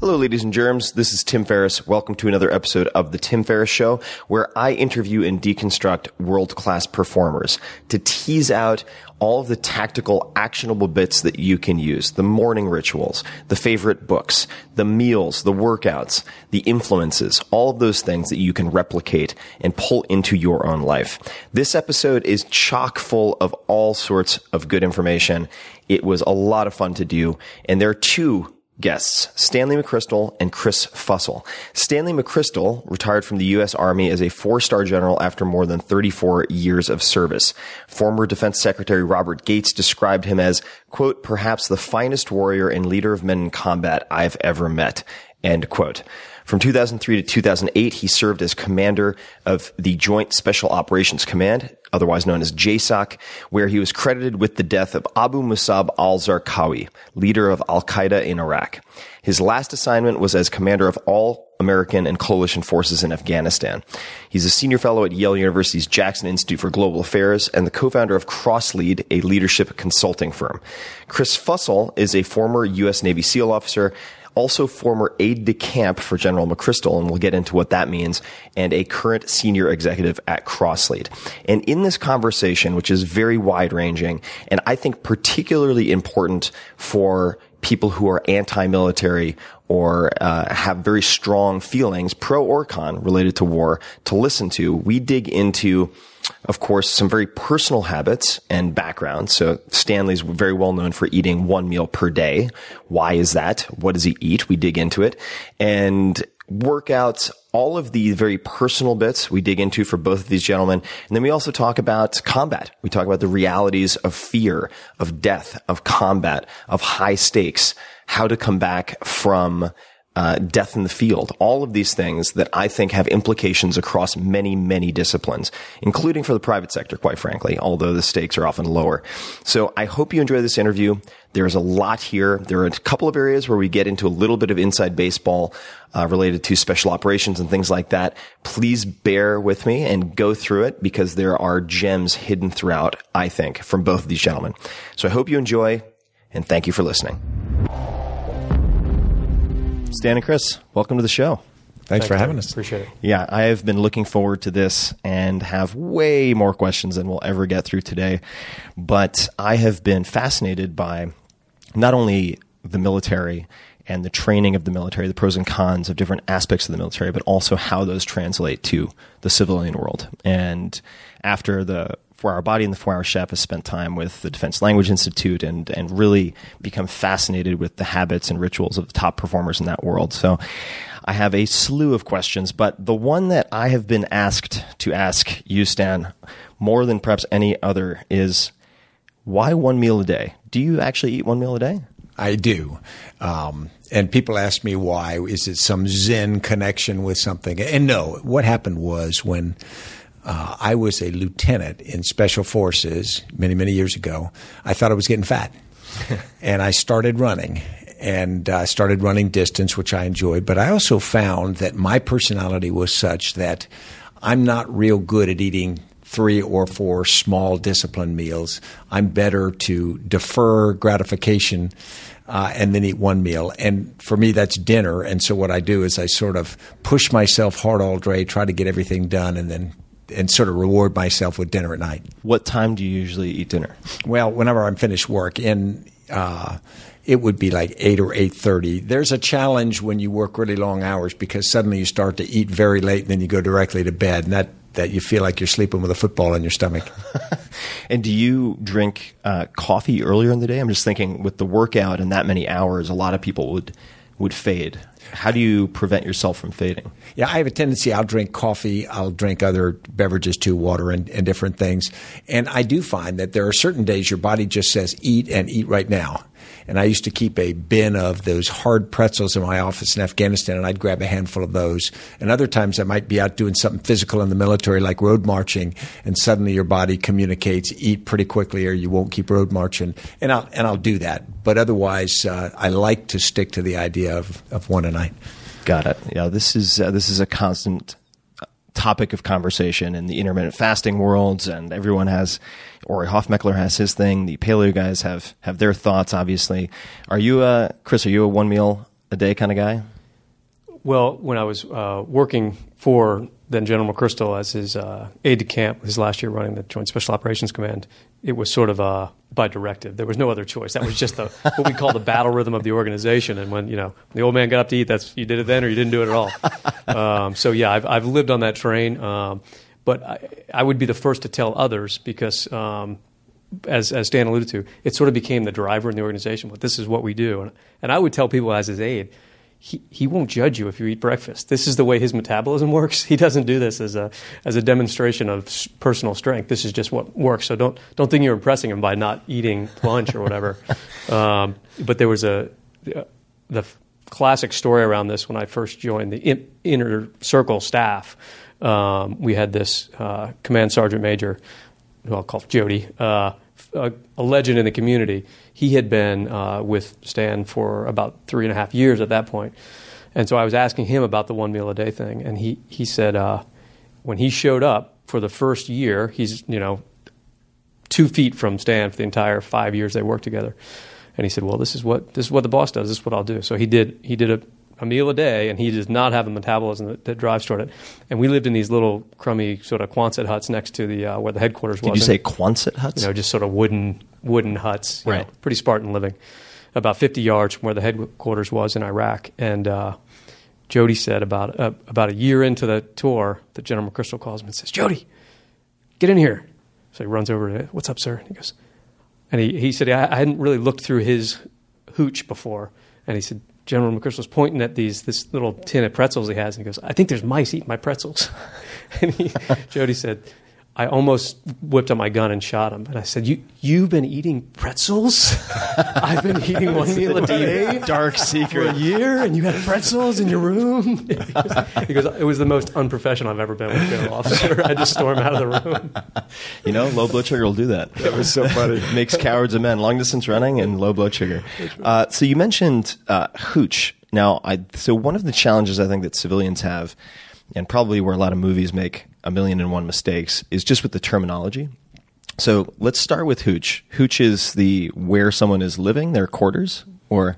Hello, ladies and germs. This is Tim Ferriss. Welcome to another episode of The Tim Ferriss Show, where I interview and deconstruct world class performers to tease out all of the tactical, actionable bits that you can use the morning rituals, the favorite books, the meals, the workouts, the influences, all of those things that you can replicate and pull into your own life. This episode is chock full of all sorts of good information. It was a lot of fun to do, and there are two guests, Stanley McChrystal and Chris Fussell. Stanley McChrystal retired from the U.S. Army as a four-star general after more than 34 years of service. Former Defense Secretary Robert Gates described him as, quote, perhaps the finest warrior and leader of men in combat I've ever met, end quote. From 2003 to 2008, he served as commander of the Joint Special Operations Command, otherwise known as JSOC, where he was credited with the death of Abu Musab al-Zarqawi, leader of Al-Qaeda in Iraq. His last assignment was as commander of all American and coalition forces in Afghanistan. He's a senior fellow at Yale University's Jackson Institute for Global Affairs and the co-founder of CrossLead, a leadership consulting firm. Chris Fussell is a former U.S. Navy SEAL officer also former aide de camp for General McChrystal, and we'll get into what that means, and a current senior executive at CrossLead. And in this conversation, which is very wide ranging, and I think particularly important for people who are anti-military or uh, have very strong feelings, pro or con, related to war, to listen to, we dig into of course, some very personal habits and background. So Stanley's very well known for eating one meal per day. Why is that? What does he eat? We dig into it and workouts, all of the very personal bits we dig into for both of these gentlemen. And then we also talk about combat. We talk about the realities of fear, of death, of combat, of high stakes, how to come back from uh, death in the field, all of these things that I think have implications across many, many disciplines, including for the private sector, quite frankly, although the stakes are often lower. So I hope you enjoy this interview. There's a lot here. There are a couple of areas where we get into a little bit of inside baseball uh, related to special operations and things like that. Please bear with me and go through it because there are gems hidden throughout, I think, from both of these gentlemen. So I hope you enjoy and thank you for listening. Stan and Chris, welcome to the show. Thanks for having us. Appreciate it. Yeah, I have been looking forward to this and have way more questions than we'll ever get through today. But I have been fascinated by not only the military and the training of the military, the pros and cons of different aspects of the military, but also how those translate to the civilian world. And after the Four Hour Body and the Four Hour Chef has spent time with the Defense Language Institute and, and really become fascinated with the habits and rituals of the top performers in that world. So I have a slew of questions, but the one that I have been asked to ask you, Stan, more than perhaps any other is why one meal a day? Do you actually eat one meal a day? I do. Um, and people ask me why. Is it some Zen connection with something? And no, what happened was when uh, I was a lieutenant in special forces many, many years ago, I thought I was getting fat. and I started running and I uh, started running distance, which I enjoyed. But I also found that my personality was such that I'm not real good at eating three or four small discipline meals. I'm better to defer gratification uh, and then eat one meal. And for me, that's dinner. And so what I do is I sort of push myself hard all day, try to get everything done, and then and sort of reward myself with dinner at night. What time do you usually eat dinner? Well, whenever I'm finished work, and uh, it would be like eight or eight thirty. There's a challenge when you work really long hours because suddenly you start to eat very late, and then you go directly to bed, and that that you feel like you're sleeping with a football in your stomach. and do you drink uh, coffee earlier in the day? I'm just thinking with the workout and that many hours, a lot of people would would fade. How do you prevent yourself from fading? Yeah, I have a tendency. I'll drink coffee. I'll drink other beverages too, water and, and different things. And I do find that there are certain days your body just says eat and eat right now. And I used to keep a bin of those hard pretzels in my office in Afghanistan, and I'd grab a handful of those. And other times I might be out doing something physical in the military, like road marching, and suddenly your body communicates, eat pretty quickly or you won't keep road marching. And I'll, and I'll do that. But otherwise, uh, I like to stick to the idea of, of one a night. Got it. Yeah, this is, uh, this is a constant topic of conversation in the intermittent fasting worlds, and everyone has. Ori Hofmekler has his thing. The paleo guys have have their thoughts. Obviously, are you a Chris? Are you a one meal a day kind of guy? Well, when I was uh, working for then General McChrystal as his uh, aide de camp, his last year running the Joint Special Operations Command, it was sort of uh, by directive. There was no other choice. That was just the, what we call the battle rhythm of the organization. And when you know the old man got up to eat, that's you did it then or you didn't do it at all. Um, so yeah, I've, I've lived on that train. Um, but I, I, would be the first to tell others because. Um, as, as Dan alluded to, it sort of became the driver in the organization. But this is what we do, and, and I would tell people as his aide, he, he won't judge you if you eat breakfast. This is the way his metabolism works. He doesn't do this as a as a demonstration of personal strength. This is just what works. So don't don't think you're impressing him by not eating lunch or whatever. um, but there was a the classic story around this when I first joined the in, inner circle staff. Um, we had this uh, command sergeant major, who I'll call Jody, uh, a, a legend in the community he had been uh, with Stan for about three and a half years at that point. And so I was asking him about the one meal a day thing, and he he said uh, when he showed up for the first year, he's you know two feet from Stan for the entire five years they worked together. And he said, "Well, this is what this is what the boss does. This is what I'll do." So he did. He did a, a meal a day, and he does not have a metabolism that, that, drives toward it. And we lived in these little crummy sort of Quonset huts next to the uh, where the headquarters did was. Did you say Quonset huts? You know, just sort of wooden wooden huts, right? Know, pretty Spartan living, about 50 yards from where the headquarters was in Iraq. And uh, Jody said about uh, about a year into the tour, that General McChrystal calls him and says, "Jody, get in here." So he runs over to, "What's up, sir?" And he goes, and he he said, "I, I hadn't really looked through his hooch before," and he said. General McChrystal was pointing at these this little tin of pretzels he has, and he goes, "I think there's mice eating my pretzels." and he, Jody said, I almost whipped out my gun and shot him. And I said, "You you've been eating pretzels? I've been eating one meal a day, Dark for secret. a year, and you had pretzels in your room." because it was the most unprofessional I've ever been with a parole officer. I just storm out of the room. You know, low blood sugar will do that. That was so funny. Makes cowards of men. Long distance running and low blood sugar. Uh, so you mentioned uh, hooch. Now, I so one of the challenges I think that civilians have, and probably where a lot of movies make a million and one mistakes, is just with the terminology. So let's start with hooch. Hooch is the where someone is living, their quarters, or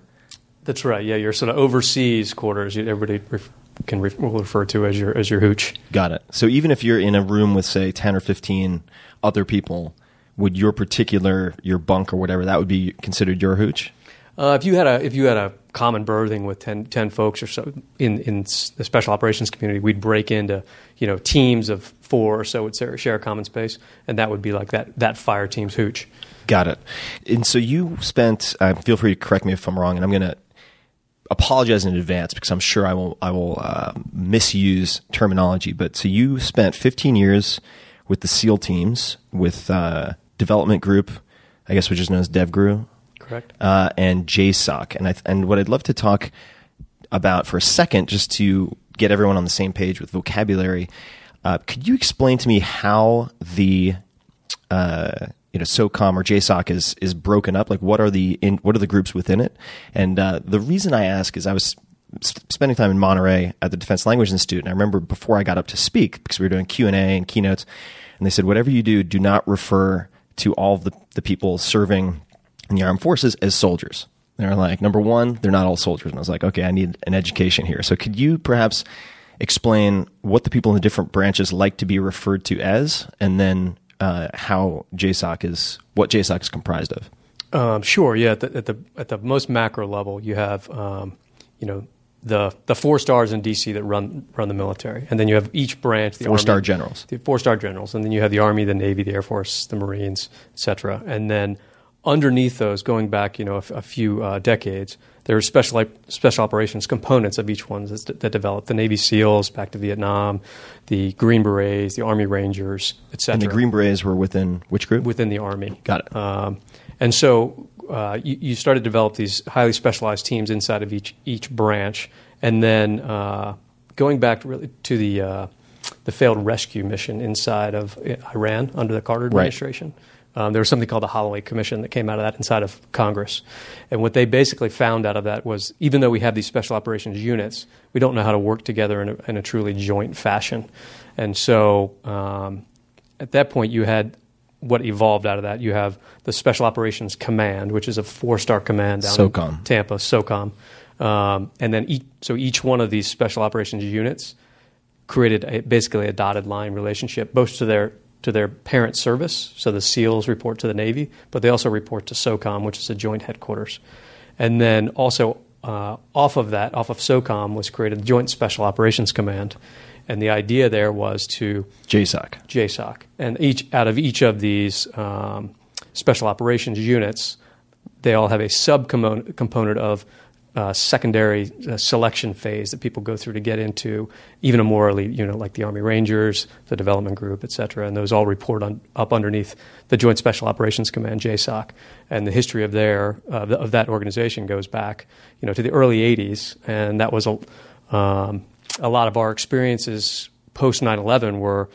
That's right. Yeah, your sort of overseas quarters. Everybody can re- will refer to as your as your hooch. Got it. So even if you're in a room with say 10 or 15 other people, would your particular your bunk or whatever that would be considered your hooch? Uh, if you had a if you had a common berthing with 10, 10 folks or so in in the special operations community, we'd break into you know teams of four or so would share, share a common space, and that would be like that that fire team's hooch. Got it. And so you spent uh, feel free to correct me if I'm wrong and I'm going to apologize in advance because I'm sure I will I will uh, misuse terminology, but so you spent 15 years with the SEAL teams with uh, development group, I guess which is known as DevGru. Correct. uh, and JSOC. And I, and what I'd love to talk about for a second, just to get everyone on the same page with vocabulary, uh, could you explain to me how the uh, you know SOCOM or JSOC is is broken up? Like, what are the in, what are the groups within it? And uh, the reason I ask is I was spending time in Monterey at the Defense Language Institute, and I remember before I got up to speak because we were doing Q and A and keynotes, and they said whatever you do, do not refer to all of the the people serving in the armed forces as soldiers. They're like, number one, they're not all soldiers. And I was like, okay, I need an education here. So could you perhaps explain what the people in the different branches like to be referred to as, and then uh, how JSOC is, what JSOC is comprised of? Um, sure. Yeah. At the, at the at the most macro level, you have um, you know the the four stars in DC that run run the military, and then you have each branch. The Four-star generals. The four star generals, and then you have the Army, the Navy, the Air Force, the Marines, etc. And then underneath those, going back you know a, a few uh, decades, there are special special operations components of each one that's, that developed. The Navy SEALs back to Vietnam, the Green Berets, the Army Rangers, etc. And the Green Berets were within which group? within the Army. Got it. Um, and so uh, you, you started to develop these highly specialized teams inside of each each branch, and then uh, going back really to the uh, the failed rescue mission inside of Iran under the Carter administration. Um, there was something called the Holloway Commission that came out of that inside of Congress. And what they basically found out of that was even though we have these special operations units, we don't know how to work together in a, in a truly joint fashion. And so um, at that point, you had what evolved out of that. You have the Special Operations Command, which is a four star command down SOCOM. in Tampa, SOCOM. Um, and then each, so each one of these Special Operations units created a, basically a dotted line relationship, both to their to their parent service. So the SEALs report to the Navy, but they also report to SOCOM, which is a joint headquarters. And then also uh, off of that, off of SOCOM, was created the Joint Special Operations Command. And the idea there was to JSOC. JSOC. And each out of each of these um, special operations units, they all have a sub component of uh, secondary uh, selection phase that people go through to get into even a more elite unit like the Army Rangers, the Development Group, et cetera. And those all report on, up underneath the Joint Special Operations Command, JSOC. And the history of their uh, of that organization goes back, you know, to the early '80s, and that was a um, a lot of our experiences post 9/11 were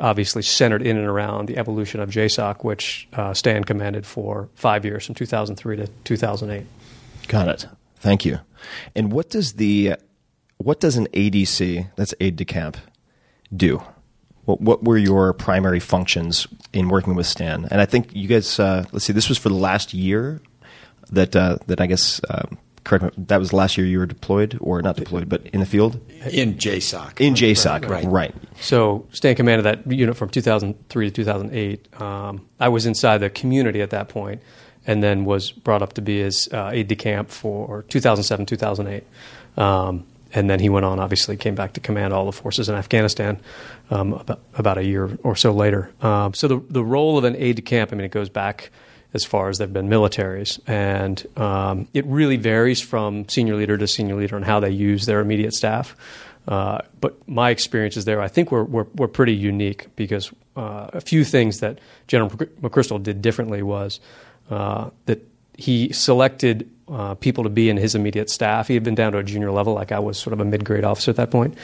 obviously centered in and around the evolution of JSOC, which uh, Stan commanded for five years, from 2003 to 2008. Got it. Thank you. And what does the what does an ADC, that's aide de camp, do? What, what were your primary functions in working with Stan? And I think you guys, uh, let's see, this was for the last year that uh, that I guess um, correct me, that was the last year you were deployed or not deployed, but in the field in JSOC. in JSOC, Right. right? So Stan commanded that unit from 2003 to 2008. Um, I was inside the community at that point, and then was brought up to be his uh, aide de camp for 2007 2008. Um, and then he went on, obviously, came back to command all the forces in Afghanistan um, about, about a year or so later. Um, so the, the role of an aide de camp, I mean, it goes back as far as there have been militaries. And um, it really varies from senior leader to senior leader on how they use their immediate staff. Uh, but my experiences there, I think, were, were, were pretty unique because uh, a few things that General McChrystal did differently was uh, that he selected uh, people to be in his immediate staff. He had been down to a junior level, like I was sort of a mid grade officer at that point.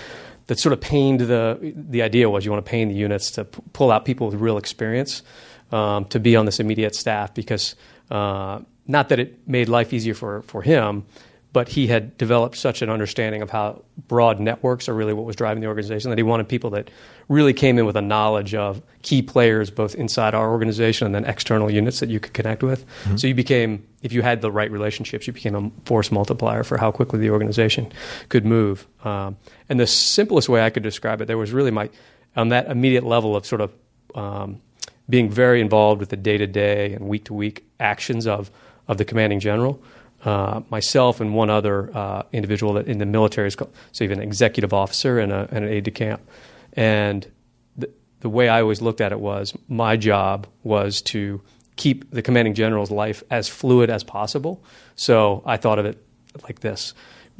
That sort of pained the the idea was you want to pain the units to p- pull out people with real experience um, to be on this immediate staff because uh, not that it made life easier for for him, but he had developed such an understanding of how broad networks are really what was driving the organization that he wanted people that really came in with a knowledge of key players both inside our organization and then external units that you could connect with. Mm-hmm. So you became, if you had the right relationships, you became a force multiplier for how quickly the organization could move. Um, and the simplest way I could describe it, there was really my, on that immediate level of sort of um, being very involved with the day to day and week to week actions of, of the commanding general uh, myself and one other uh, individual in the military is called, so have an executive officer and, a, and an aide de camp. And the, the way I always looked at it was my job was to keep the commanding general's life as fluid as possible. So I thought of it like this: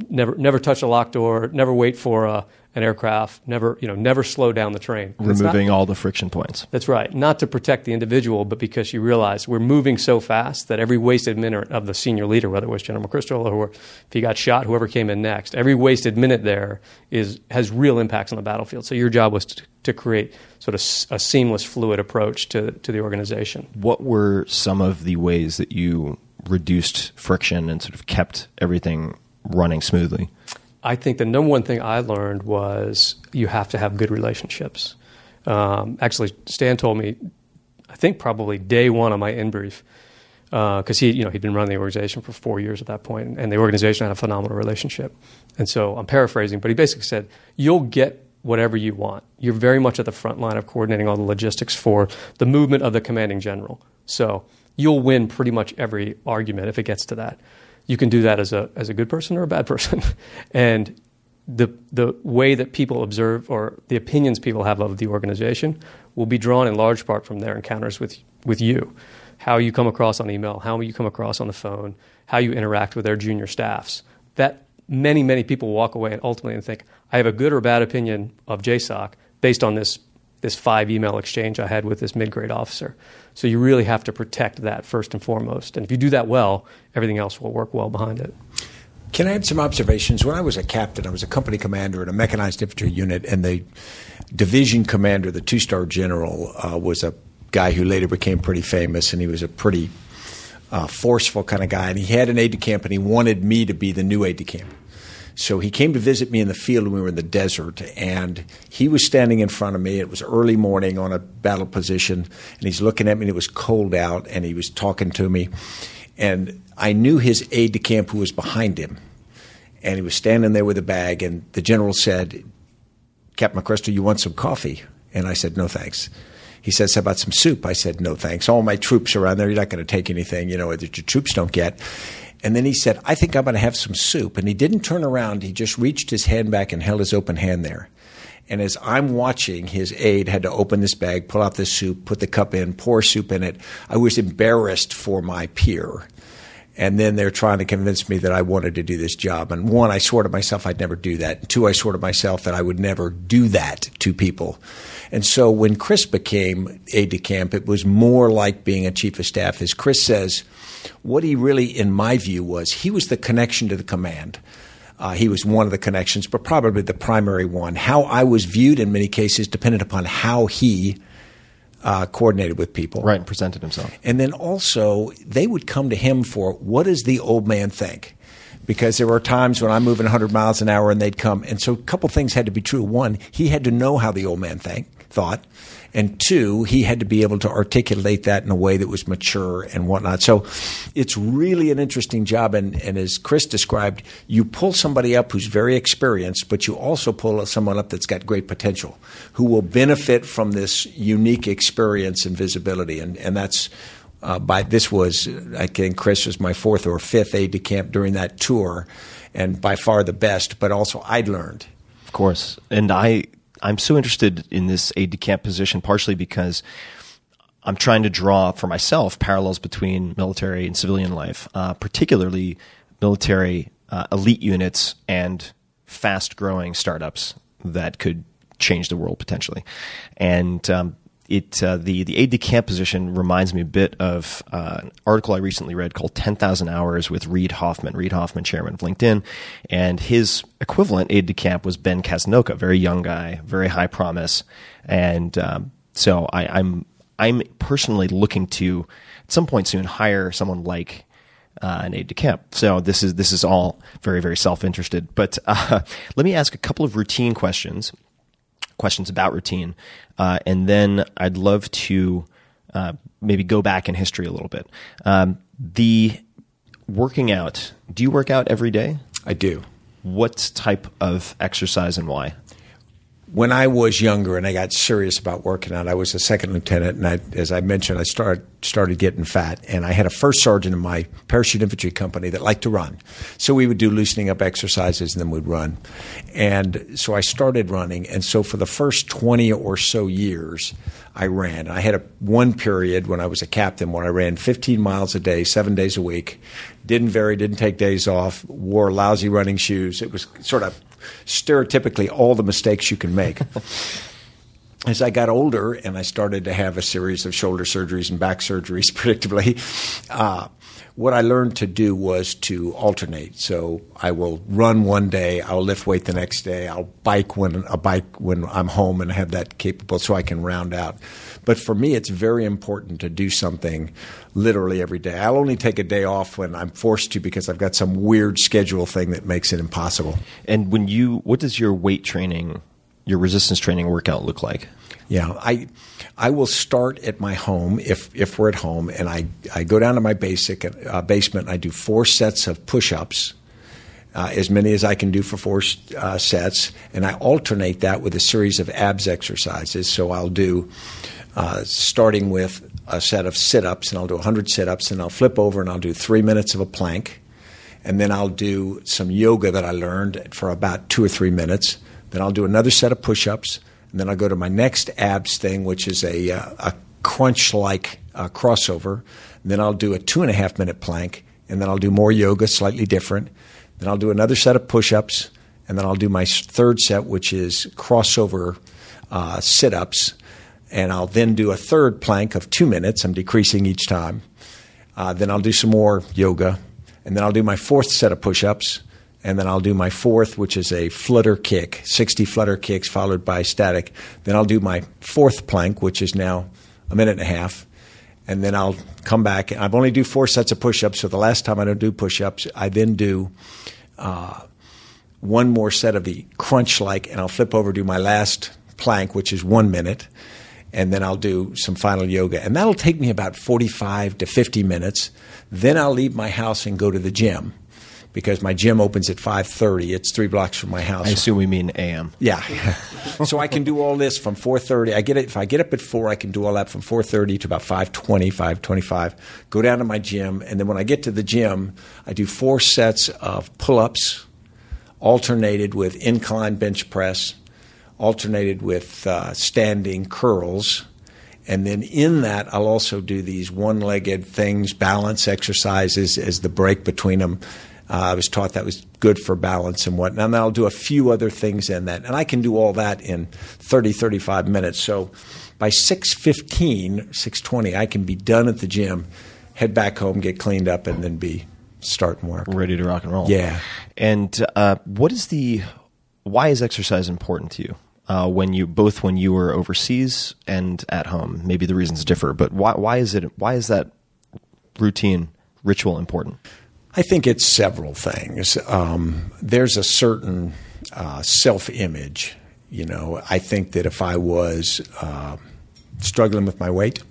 never never touch a locked door, never wait for a an aircraft, never you know never slow down the train. Removing not, all the friction points. That's right. Not to protect the individual, but because you realize we're moving so fast that every wasted minute of the senior leader, whether it was General McChrystal or if he got shot, whoever came in next, every wasted minute there is has real impacts on the battlefield. So your job was to, to create sort of a seamless, fluid approach to to the organization. What were some of the ways that you reduced friction and sort of kept everything running smoothly? I think the number one thing I learned was you have to have good relationships. Um, actually, Stan told me, I think probably day one on my in brief, because uh, he, you know, he'd been running the organization for four years at that point, and the organization had a phenomenal relationship. And so I'm paraphrasing, but he basically said, "You'll get whatever you want. You're very much at the front line of coordinating all the logistics for the movement of the commanding general. So you'll win pretty much every argument if it gets to that." You can do that as a as a good person or a bad person, and the the way that people observe or the opinions people have of the organization will be drawn in large part from their encounters with with you, how you come across on email, how you come across on the phone, how you interact with their junior staffs. That many many people walk away and ultimately and think I have a good or bad opinion of JSOC based on this this five email exchange I had with this mid grade officer. So you really have to protect that first and foremost. And if you do that well, everything else will work well behind it. Can I add some observations? When I was a captain, I was a company commander in a mechanized infantry unit, and the division commander, the two star general, uh, was a guy who later became pretty famous, and he was a pretty uh, forceful kind of guy. And he had an aide de camp, and he wanted me to be the new aide de camp. So he came to visit me in the field when we were in the desert, and he was standing in front of me. It was early morning on a battle position, and he's looking at me, and it was cold out, and he was talking to me. And I knew his aide de camp who was behind him, and he was standing there with a bag, and the general said, Captain McChrystal, you want some coffee? And I said, no, thanks. He says, how about some soup? I said, no, thanks. All my troops are around there, you're not going to take anything, you know, that your troops don't get. And then he said, I think I'm going to have some soup. And he didn't turn around. He just reached his hand back and held his open hand there. And as I'm watching, his aide had to open this bag, pull out the soup, put the cup in, pour soup in it. I was embarrassed for my peer. And then they're trying to convince me that I wanted to do this job. And one, I swore to myself I'd never do that. And two, I swore to myself that I would never do that to people. And so when Chris became aide de camp, it was more like being a chief of staff. As Chris says, what he really, in my view, was he was the connection to the command. Uh, he was one of the connections, but probably the primary one. How I was viewed in many cases depended upon how he uh, coordinated with people. Right, and presented himself. And then also, they would come to him for what does the old man think? Because there were times when I'm moving 100 miles an hour and they'd come. And so a couple things had to be true. One, he had to know how the old man think, thought. And two, he had to be able to articulate that in a way that was mature and whatnot. So it's really an interesting job. And, and as Chris described, you pull somebody up who's very experienced, but you also pull someone up that's got great potential, who will benefit from this unique experience and visibility. And, and that's uh, by this was I think Chris was my fourth or fifth aide de camp during that tour, and by far the best. But also I'd learned. Of course, and I I'm so interested in this aide de camp position, partially because I'm trying to draw for myself parallels between military and civilian life, uh, particularly military uh, elite units and fast growing startups that could change the world potentially. And um, it uh, the the aide de camp position reminds me a bit of uh, an article I recently read called "10,000 Hours" with Reid Hoffman, Reid Hoffman, chairman of LinkedIn, and his equivalent aide de camp was Ben Casnocha, very young guy, very high promise, and um, so I, I'm I'm personally looking to at some point soon hire someone like uh, an aide de camp. So this is this is all very very self interested. But uh, let me ask a couple of routine questions, questions about routine, uh, and then I'd love to uh, maybe go back in history a little bit. Um, the working out. Do you work out every day? I do. What type of exercise and why? When I was younger and I got serious about working out, I was a second lieutenant, and I, as I mentioned, I started started getting fat, and I had a first sergeant in my parachute infantry company that liked to run, so we would do loosening up exercises, and then we'd run, and so I started running, and so for the first twenty or so years, I ran. I had a one period when I was a captain where I ran 15 miles a day, seven days a week, didn't vary, didn't take days off, wore lousy running shoes. It was sort of stereotypically all the mistakes you can make. As I got older and I started to have a series of shoulder surgeries and back surgeries, predictably, uh, what I learned to do was to alternate. So I will run one day, I'll lift weight the next day, I'll bike when a bike when I'm home and have that capable, so I can round out. But for me, it's very important to do something literally every day. I'll only take a day off when I'm forced to because I've got some weird schedule thing that makes it impossible. And when you, what does your weight training, your resistance training workout look like? Yeah, I I will start at my home if if we're at home, and I I go down to my basic uh, basement. and I do four sets of push-ups. Uh, as many as I can do for four uh, sets, and I alternate that with a series of abs exercises. So I'll do uh, starting with a set of sit ups, and I'll do 100 sit ups, and I'll flip over and I'll do three minutes of a plank. And then I'll do some yoga that I learned for about two or three minutes. Then I'll do another set of push ups. And then I'll go to my next abs thing, which is a, uh, a crunch like uh, crossover. And then I'll do a two and a half minute plank. And then I'll do more yoga, slightly different. Then I'll do another set of push ups. And then I'll do my third set, which is crossover uh, sit ups and I'll then do a third plank of two minutes. I'm decreasing each time. Uh, then I'll do some more yoga, and then I'll do my fourth set of push ups, and then I'll do my fourth, which is a flutter kick, 60 flutter kicks followed by static. Then I'll do my fourth plank, which is now a minute and a half, and then I'll come back. I've only do four sets of push ups, so the last time I don't do push ups, I then do. Uh, one more set of the crunch like, and I'll flip over do my last plank, which is one minute and then I'll do some final yoga. And that'll take me about 45 to 50 minutes. Then I'll leave my house and go to the gym because my gym opens at 5:30. It's 3 blocks from my house. I assume we mean AM. Yeah. so I can do all this from 4:30. I get it if I get up at 4, I can do all that from 4:30 to about 5:20, 5:25. Go down to my gym and then when I get to the gym, I do four sets of pull-ups alternated with incline bench press alternated with uh, standing curls. And then in that, I'll also do these one legged things, balance exercises as the break between them. Uh, I was taught that was good for balance and whatnot. And I'll do a few other things in that. And I can do all that in 30, 35 minutes. So by 6.15, 6.20, I can be done at the gym, head back home, get cleaned up, and then be starting work. Ready to rock and roll. Yeah. And uh, what is the, why is exercise important to you? uh, when you both when you were overseas and at home. Maybe the reasons differ, but why why is it why is that routine ritual important? I think it's several things. Um, there's a certain uh, self image. You know, I think that if I was uh, struggling with my weight,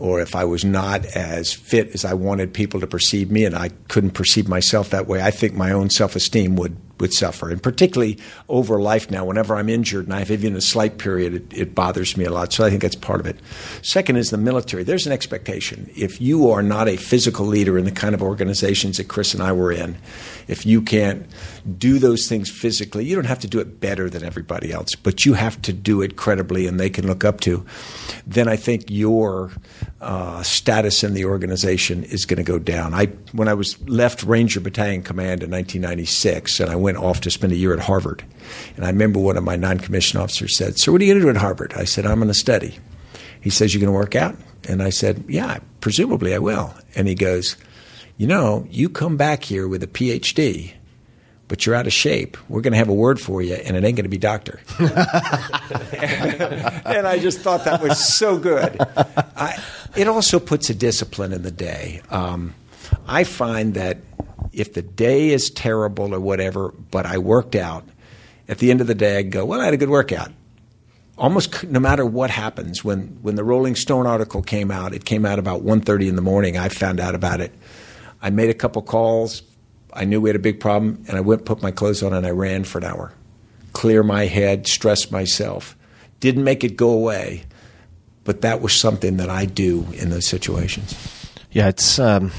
or if I was not as fit as I wanted people to perceive me, and I couldn't perceive myself that way, I think my own self esteem would would suffer. And particularly over life now, whenever I'm injured and I have even a slight period, it, it, bothers me a lot. So I think that's part of it. Second is the military. There's an expectation. If you are not a physical leader in the kind of organizations that Chris and I were in, if you can't do those things physically, you don't have to do it better than everybody else, but you have to do it credibly and they can look up to, then I think your uh, status in the organization is going to go down. I when I was left Ranger Battalion Command in 1996 and I went off to spend a year at Harvard. And I remember one of my non commissioned officers said, Sir, what are you going to do at Harvard? I said, I'm going to study. He says, You're going to work out? And I said, Yeah, presumably I will. And he goes, You know, you come back here with a PhD, but you're out of shape. We're going to have a word for you, and it ain't going to be doctor. and I just thought that was so good. I, it also puts a discipline in the day. Um, I find that if the day is terrible or whatever, but I worked out, at the end of the day, I go, well, I had a good workout. Almost no matter what happens, when, when the Rolling Stone article came out, it came out about 1.30 in the morning. I found out about it. I made a couple calls. I knew we had a big problem, and I went, put my clothes on, and I ran for an hour. Clear my head, stress myself. Didn't make it go away, but that was something that I do in those situations. Yeah, it's um,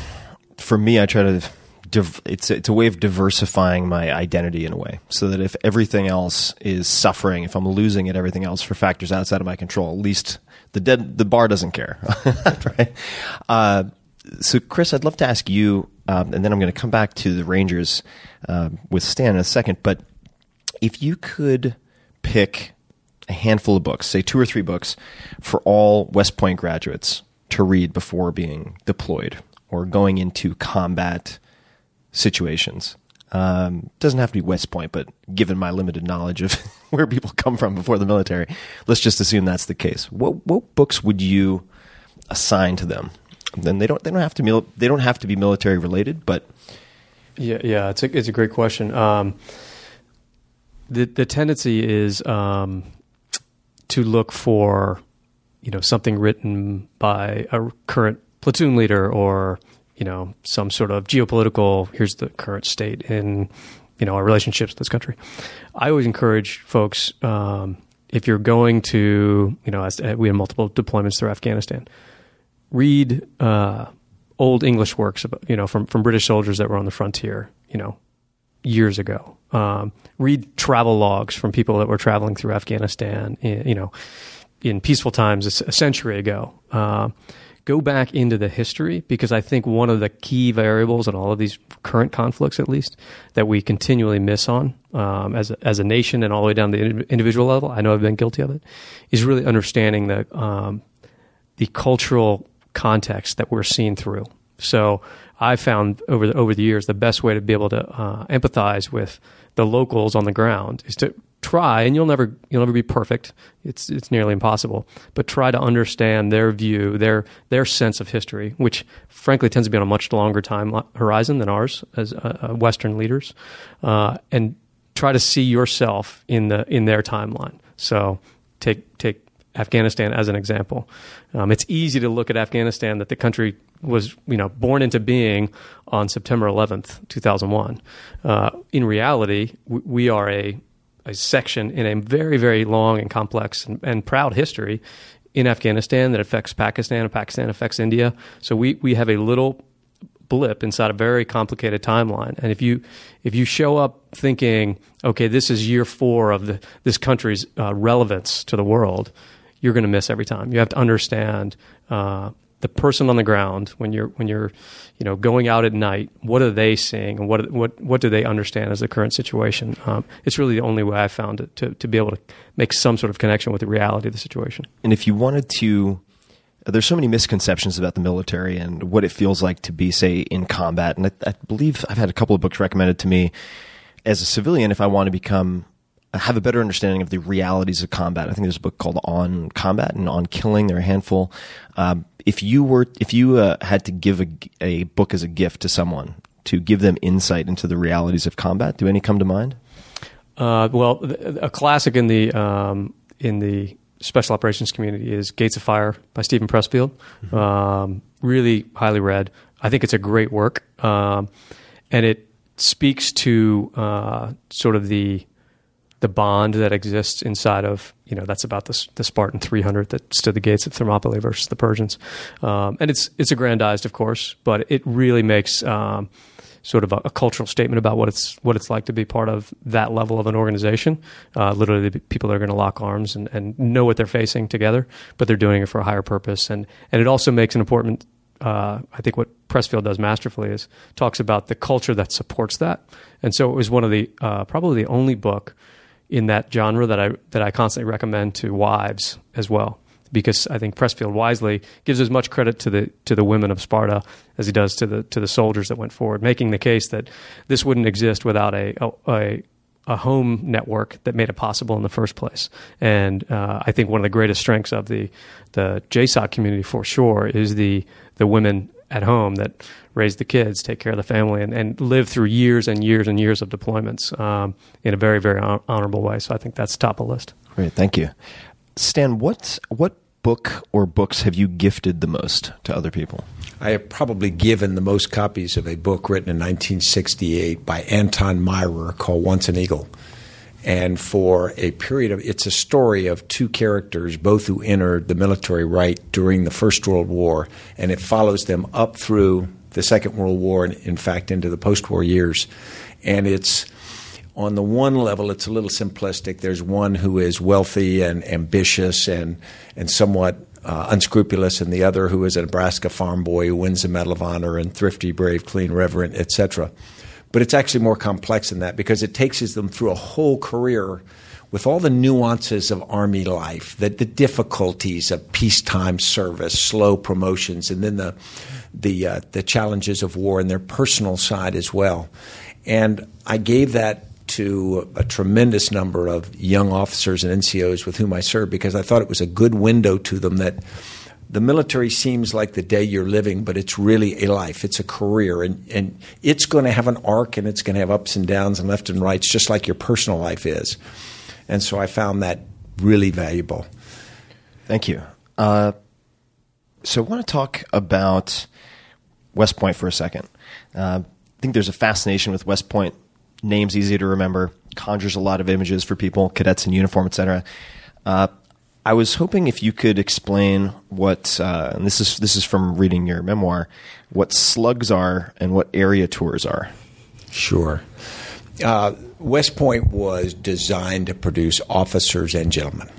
for me. I try to. Div- it's it's a way of diversifying my identity in a way, so that if everything else is suffering, if I'm losing at everything else for factors outside of my control, at least the dead the bar doesn't care, right? Uh, so, Chris, I'd love to ask you, um, and then I'm going to come back to the Rangers uh, with Stan in a second. But if you could pick a handful of books, say two or three books, for all West Point graduates to read before being deployed or going into combat situations. Um, doesn't have to be West Point, but given my limited knowledge of where people come from before the military, let's just assume that's the case. What what books would you assign to them? Then they don't they don't have to be they don't have to be military related, but Yeah, yeah, it's a it's a great question. Um, the the tendency is um, to look for you know something written by a current platoon leader or you know some sort of geopolitical. Here's the current state in you know our relationships with this country. I always encourage folks um, if you're going to you know as, we have multiple deployments through Afghanistan read uh, old English works, you know, from from British soldiers that were on the frontier, you know, years ago. Um, read travel logs from people that were traveling through Afghanistan, in, you know, in peaceful times a, a century ago. Uh, go back into the history because I think one of the key variables in all of these current conflicts, at least, that we continually miss on um, as a, as a nation and all the way down the individual level. I know I've been guilty of it. Is really understanding the um, the cultural context that we're seeing through. So I found over the, over the years the best way to be able to uh, empathize with the locals on the ground is to try, and you'll never you'll never be perfect. It's it's nearly impossible, but try to understand their view, their their sense of history, which frankly tends to be on a much longer time horizon than ours as uh, Western leaders, uh, and try to see yourself in the in their timeline. So take take Afghanistan as an example. Um, it's easy to look at Afghanistan that the country was, you know, born into being on September 11th, 2001. Uh, in reality, we, we are a, a section in a very, very long and complex and, and proud history in Afghanistan that affects Pakistan and Pakistan affects India. So we, we have a little blip inside a very complicated timeline. And if you if you show up thinking, okay, this is year four of the, this country's uh, relevance to the world, you're going to miss every time. You have to understand uh, the person on the ground when you're when you're you know going out at night. What are they seeing, and what what what do they understand as the current situation? Um, it's really the only way I found it to to be able to make some sort of connection with the reality of the situation. And if you wanted to. There's so many misconceptions about the military and what it feels like to be, say, in combat. And I, I believe I've had a couple of books recommended to me as a civilian if I want to become have a better understanding of the realities of combat. I think there's a book called On Combat and On Killing. There are a handful. Um, if you were, if you uh, had to give a, a book as a gift to someone to give them insight into the realities of combat, do any come to mind? Uh, well, a classic in the um, in the special operations community is Gates of Fire by Steven Pressfield. Mm-hmm. Um, really highly read. I think it's a great work, um, and it speaks to uh, sort of the the bond that exists inside of you know that's about the, the Spartan 300 that stood the gates of Thermopylae versus the Persians, um, and it's it's aggrandized, of course, but it really makes um, sort of a, a, cultural statement about what it's what it's like to be part of that level of an organization. Uh, literally, the people that are going to lock arms and, and know what they're facing together, but they're doing it for a higher purpose, and and it also makes an important uh, I think what Pressfield does masterfully is talks about the culture that supports that. And so it was one of the uh, probably the only book in that genre that I that I constantly recommend to wives as well. Because I think Pressfield wisely gives as much credit to the to the women of Sparta as he does to the to the soldiers that went forward, making the case that this wouldn't exist without a, a a home network that made it possible in the first place. And uh, I think one of the greatest strengths of the the JSOC community for sure is the the women at home that raise the kids, take care of the family, and, and live through years and years and years of deployments um, in a very very hon- honorable way. So I think that's top of the list. Great, thank you, Stan. What what book or books have you gifted the most to other people? I have probably given the most copies of a book written in 1968 by Anton Myrer called Once an Eagle. And for a period of, it's a story of two characters, both who entered the military right during the First World War, and it follows them up through the Second World War and, in fact, into the post war years. And it's, on the one level, it's a little simplistic. There's one who is wealthy and ambitious and, and somewhat uh, unscrupulous, and the other who is a Nebraska farm boy who wins the Medal of Honor and thrifty, brave, clean, reverent, etc. But it's actually more complex than that because it takes them through a whole career with all the nuances of Army life, the, the difficulties of peacetime service, slow promotions, and then the the uh, the challenges of war and their personal side as well. And I gave that to a tremendous number of young officers and NCOs with whom I served because I thought it was a good window to them that the military seems like the day you're living, but it's really a life. It's a career, and, and it's going to have an arc and it's going to have ups and downs and left and rights, just like your personal life is. And so I found that really valuable. Thank you. Uh, so I want to talk about West Point for a second. Uh, I think there's a fascination with West Point. Names easy to remember, conjures a lot of images for people, cadets in uniform, etc. Uh, I was hoping if you could explain what, uh, and this is this is from reading your memoir, what slugs are and what area tours are. Sure. Uh, West Point was designed to produce officers and gentlemen,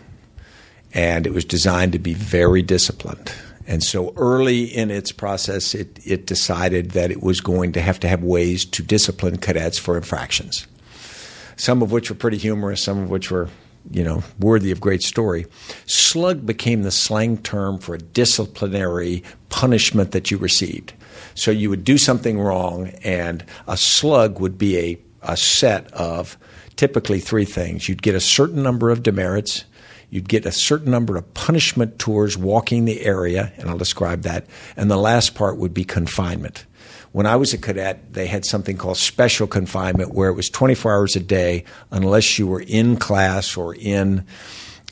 and it was designed to be very disciplined. And so early in its process, it, it decided that it was going to have to have ways to discipline cadets for infractions, some of which were pretty humorous, some of which were, you know, worthy of great story. Slug became the slang term for a disciplinary punishment that you received. So you would do something wrong, and a slug would be a, a set of typically three things. You'd get a certain number of demerits, you'd get a certain number of punishment tours walking the area, and I'll describe that. And the last part would be confinement. When I was a cadet, they had something called special confinement where it was 24 hours a day unless you were in class or in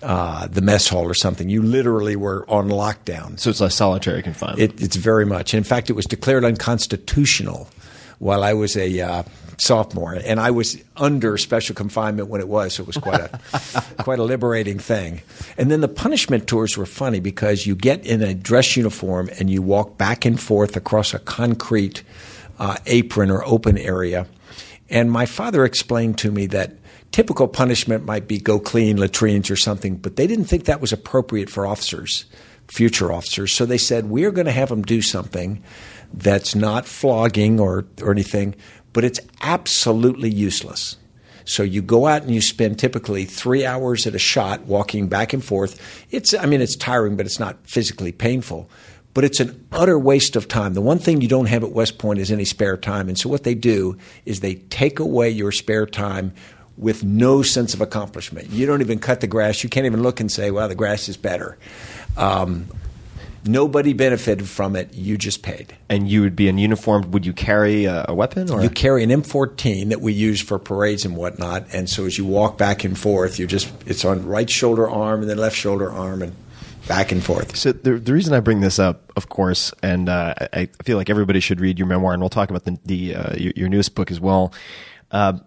uh, the mess hall or something. You literally were on lockdown. So it's like solitary confinement. It, it's very much. In fact, it was declared unconstitutional while I was a uh, sophomore, and I was under special confinement when it was. So it was quite a quite a liberating thing. And then the punishment tours were funny because you get in a dress uniform and you walk back and forth across a concrete uh, apron or open area. And my father explained to me that typical punishment might be go clean latrines or something, but they didn't think that was appropriate for officers, future officers. So they said, we're going to have them do something that's not flogging or, or anything, but it's absolutely useless. So you go out and you spend typically three hours at a shot walking back and forth. It's, I mean, it's tiring, but it's not physically painful. But it's an utter waste of time. The one thing you don't have at West Point is any spare time. And so what they do is they take away your spare time with no sense of accomplishment. You don't even cut the grass. You can't even look and say, well, the grass is better. Um, nobody benefited from it. You just paid. and you would be in uniform. Would you carry a, a weapon? Or You carry an M14 that we use for parades and whatnot. And so as you walk back and forth, you just, it's on right shoulder arm and then left shoulder arm and back and forth. So the, the reason I bring this up, of course, and uh, I, I feel like everybody should read your memoir, and we'll talk about the, the uh, your, your newest book as well. Uh,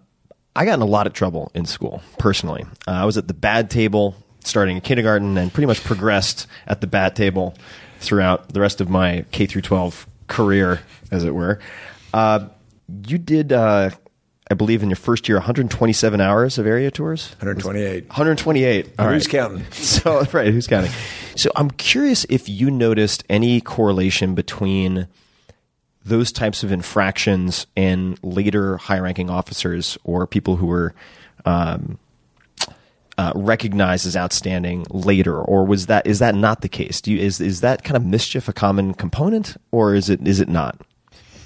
I got in a lot of trouble in school personally. Uh, I was at the bad table starting in kindergarten, and pretty much progressed at the bat table throughout the rest of my K through 12 career, as it were. Uh, you did. Uh, I believe in your first year, 127 hours of area tours. 128. 128. All Who's right. counting? So right, who's counting? So I'm curious if you noticed any correlation between those types of infractions and later high-ranking officers or people who were um, uh, recognized as outstanding later, or was that is that not the case? Do you, is is that kind of mischief a common component, or is it is it not?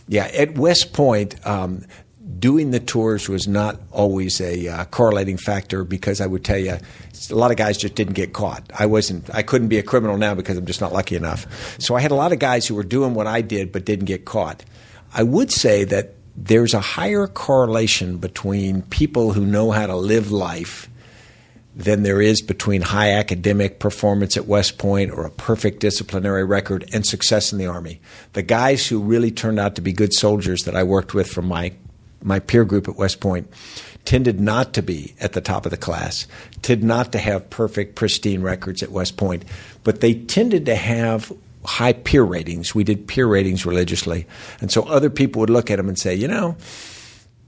Yeah, at West Point, um, doing the tours was not always a uh, correlating factor because I would tell you, a lot of guys just didn't get caught. I wasn't, I couldn't be a criminal now because I'm just not lucky enough. So I had a lot of guys who were doing what I did but didn't get caught. I would say that there's a higher correlation between people who know how to live life than there is between high academic performance at West Point or a perfect disciplinary record and success in the Army. The guys who really turned out to be good soldiers that I worked with from my, my peer group at West Point tended not to be at the top of the class, tended not to have perfect, pristine records at West Point, but they tended to have high peer ratings. We did peer ratings religiously. And so other people would look at them and say, you know,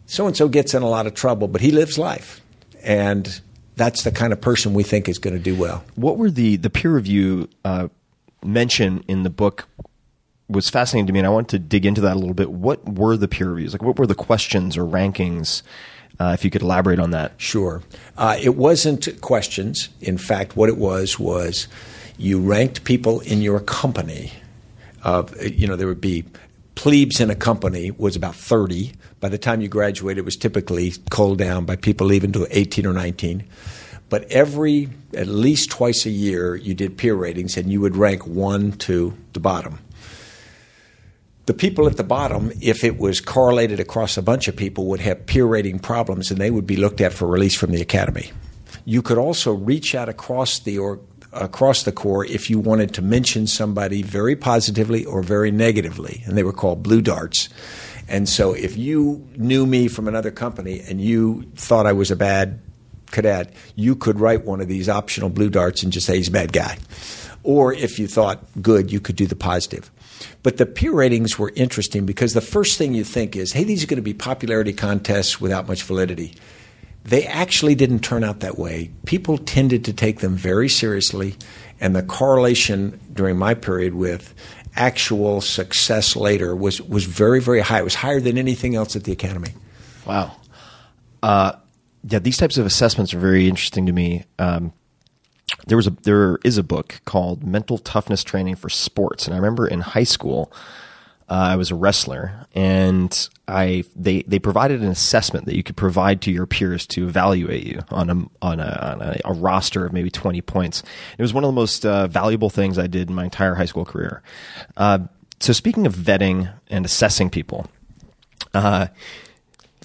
so and so gets in a lot of trouble, but he lives life. And that's the kind of person we think is going to do well. What were the the peer review uh, mention in the book was fascinating to me, and I wanted to dig into that a little bit. What were the peer reviews? Like, what were the questions or rankings? Uh, if you could elaborate on that. Sure. Uh, it wasn't questions. In fact, what it was was you ranked people in your company. Of you know, there would be plebes in a company was about 30. By the time you graduated, it was typically culled down by people leaving to 18 or 19. But every, at least twice a year, you did peer ratings and you would rank one to the bottom. The people at the bottom, if it was correlated across a bunch of people, would have peer rating problems and they would be looked at for release from the academy. You could also reach out across the or, across the corps if you wanted to mention somebody very positively or very negatively, and they were called blue darts. And so if you knew me from another company and you thought I was a bad cadet, you could write one of these optional blue darts and just say he's a bad guy. Or if you thought good, you could do the positive. But the peer ratings were interesting because the first thing you think is, hey, these are going to be popularity contests without much validity. They actually didn't turn out that way. People tended to take them very seriously, and the correlation during my period with actual success later was, was very, very high. It was higher than anything else at the academy. Wow. Uh, yeah, these types of assessments are very interesting to me. Um, there was a there is a book called Mental Toughness Training for Sports, and I remember in high school. Uh, I was a wrestler, and I they they provided an assessment that you could provide to your peers to evaluate you on a on a, on a, a roster of maybe twenty points. It was one of the most uh, valuable things I did in my entire high school career. Uh, so speaking of vetting and assessing people, uh,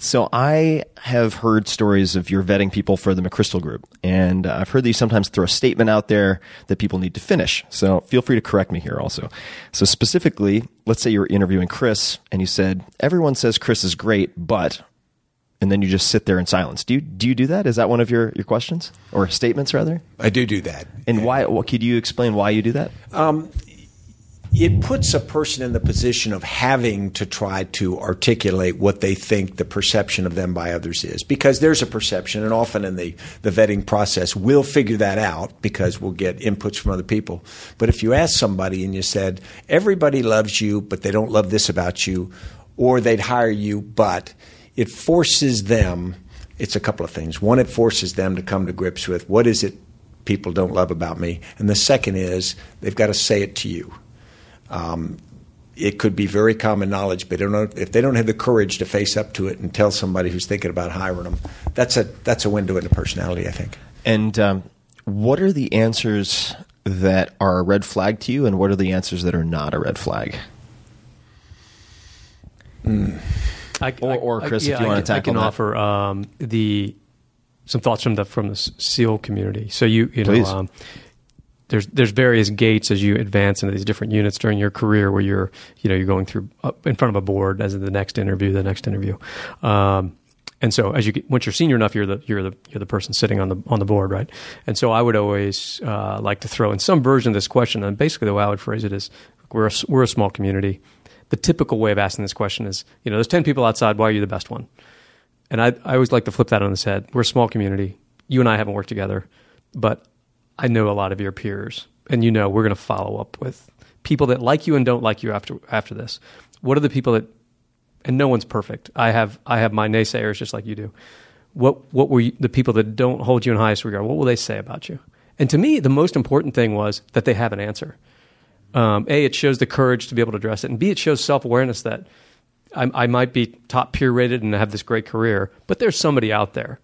so I have heard stories of your vetting people for the McChrystal Group, and I've heard that you sometimes throw a statement out there that people need to finish. So feel free to correct me here also. So specifically, let's say you were interviewing Chris, and you said everyone says Chris is great, but, and then you just sit there in silence. Do you do you do that? Is that one of your your questions or statements rather? I do do that. And why? What could you explain why you do that? Um, it puts a person in the position of having to try to articulate what they think the perception of them by others is because there's a perception and often in the, the vetting process we'll figure that out because we'll get inputs from other people. But if you ask somebody and you said everybody loves you but they don't love this about you or they'd hire you but it forces them it's a couple of things. One it forces them to come to grips with what is it people don't love about me? And the second is they've got to say it to you um, it could be very common knowledge, but they don't know, if they don't have the courage to face up to it and tell somebody who's thinking about hiring them, that's a that's a window into personality, I think. And um, what are the answers that are a red flag to you, and what are the answers that are not a red flag? I, Or- or I- Chris, if yeah, you I wanna can- I can that. offer um, the some thoughts from the from the SEAL community. So you you know Please. um, there's there's various gates as you advance into these different units during your career where you're you know you're going through in front of a board as the next interview, the next interview. Um, and so, as you get, once you're senior enough, you're the you're the you're the person sitting on the on the board, right? And so, I would always uh, like to throw in some version of this question. And basically, the way I would phrase it is, we're a, we're a small community. The typical way of asking this question is, you know, there's ten people outside. Why are you the best one? And I, I always like to flip that on its head. We're a small community. You and I haven't worked together, but I know a lot of your peers, and you know we're going to follow up with people that like you and don't like you after after this. What are the people that? And no one's perfect. I have I have my naysayers just like you do. What what were you, the people that don't hold you in highest regard? What will they say about you? And to me, the most important thing was that they have an answer. Um, a, it shows the courage to be able to address it, and B, it shows self awareness that I, I might be top peer rated and have this great career, but there's somebody out there.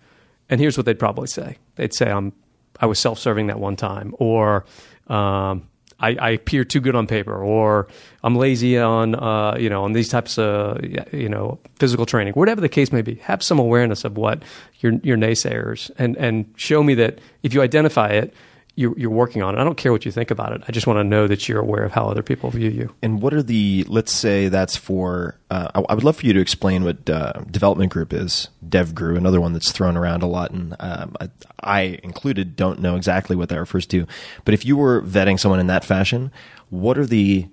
And here's what they'd probably say: They'd say, "I'm I was self serving that one time," or um, I, I, appear too good on paper, or I'm lazy on uh, you know on these types of you know physical training, whatever the case may be. Have some awareness of what your your naysayers and and show me that if you identify it, you're, you're working on it. I don't care what you think about it. I just want to know that you're aware of how other people view you. And what are the? Let's say that's for. Uh, I, I, would love for you to explain what uh, development group is. DevGru, another one that's thrown around a lot, and um, I, I, included don't know exactly what that refers to. But if you were vetting someone in that fashion, what are the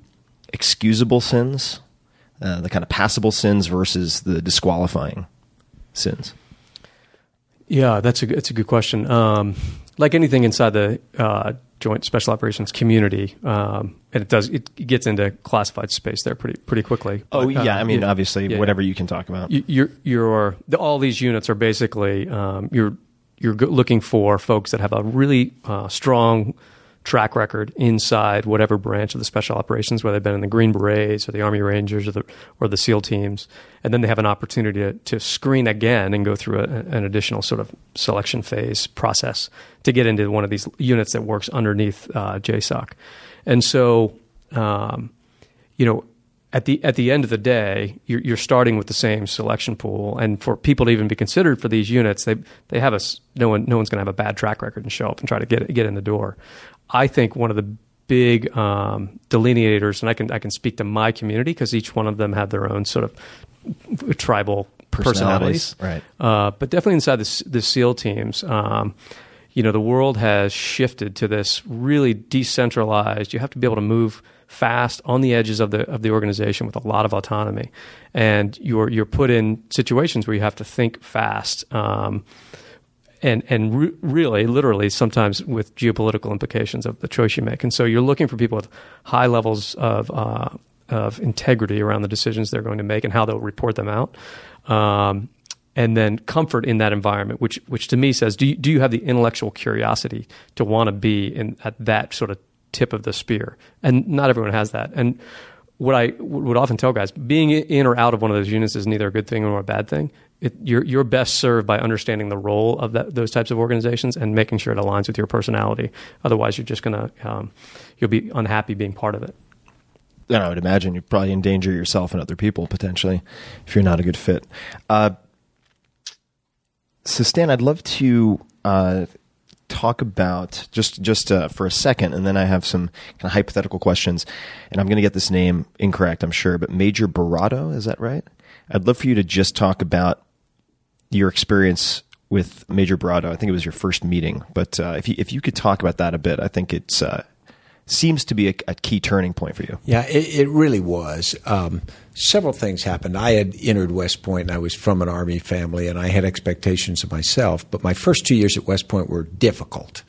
excusable sins, uh, the kind of passable sins versus the disqualifying sins? Yeah, that's a that's a good question. Um, like anything inside the uh, Joint Special Operations community, um, and it does it gets into classified space there pretty pretty quickly. Oh but, yeah, uh, I mean obviously yeah, whatever you can talk about. You, you're, you're all these units are basically um, you're you're looking for folks that have a really uh, strong track record inside whatever branch of the special operations, whether they've been in the Green Berets or the Army Rangers or the or the SEAL teams, and then they have an opportunity to, to screen again and go through a, an additional sort of selection phase process to get into one of these units that works underneath uh, JSOC, and so um, you know at the at the end of the day, you're, you're, starting with the same selection pool, and for people to even be considered for these units, they they have a no one no one's going to have a bad track record and show up and try to get get in the door. I think one of the big um, delineators, and I can I can speak to my community because each one of them have their own sort of tribal personalities, personalities. right? Uh, but definitely inside the, the SEAL teams, um, you know, the world has shifted to this really decentralized. You have to be able to move fast on the edges of the of the organization with a lot of autonomy, and you're you're put in situations where you have to think fast. Um, and and re- really, literally, sometimes with geopolitical implications of the choice you make. And so you're looking for people with high levels of uh, of integrity around the decisions they're going to make and how they'll report them out. Um, and then comfort in that environment, which which to me says, do you, do you have the intellectual curiosity to want to be in at that sort of tip of the spear? And not everyone has that. And what I would often tell guys, being in or out of one of those units is neither a good thing nor a bad thing it, you're, you're best served by understanding the role of that, those types of organizations and making sure it aligns with your personality. Otherwise, you're just gonna um, you'll be unhappy being part of it. And I would imagine you probably endanger yourself and other people potentially if you're not a good fit. Uh, so, Stan, I'd love to uh, talk about just just uh, for a second, and then I have some kind of hypothetical questions. And I'm going to get this name incorrect, I'm sure, but Major Barado, is that right? I'd love for you to just talk about your experience with Major Barado. I think it was your first meeting, but uh, if you if you could talk about that a bit, I think it's uh, seems to be a, a, key turning point for you. Yeah, it, it really was. Um, several things happened. I had entered West Point, and I was from an Army family, and I had expectations of myself. But my first two years at West Point were difficult.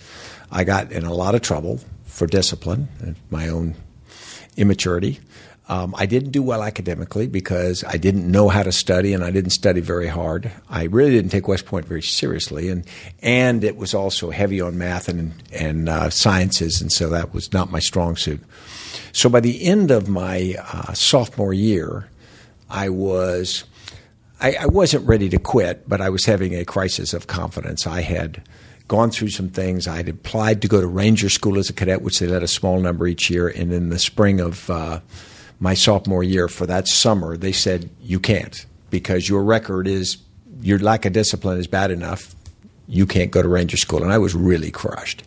I got in a lot of trouble for discipline and my own immaturity. Um, I didn't do well academically because I didn't know how to study and I didn't study very hard. I really didn't take West Point very seriously, and and it was also heavy on math and and uh, sciences, and so that was not my strong suit. So by the end of my uh, sophomore year, I was. I, I wasn't ready to quit, but I was having a crisis of confidence. I had gone through some things. I had applied to go to Ranger School as a cadet, which they let a small number each year. And in the spring of uh, my sophomore year for that summer, they said, you can't because your record is, your lack of discipline is bad enough. You can't go to Ranger School. And I was really crushed.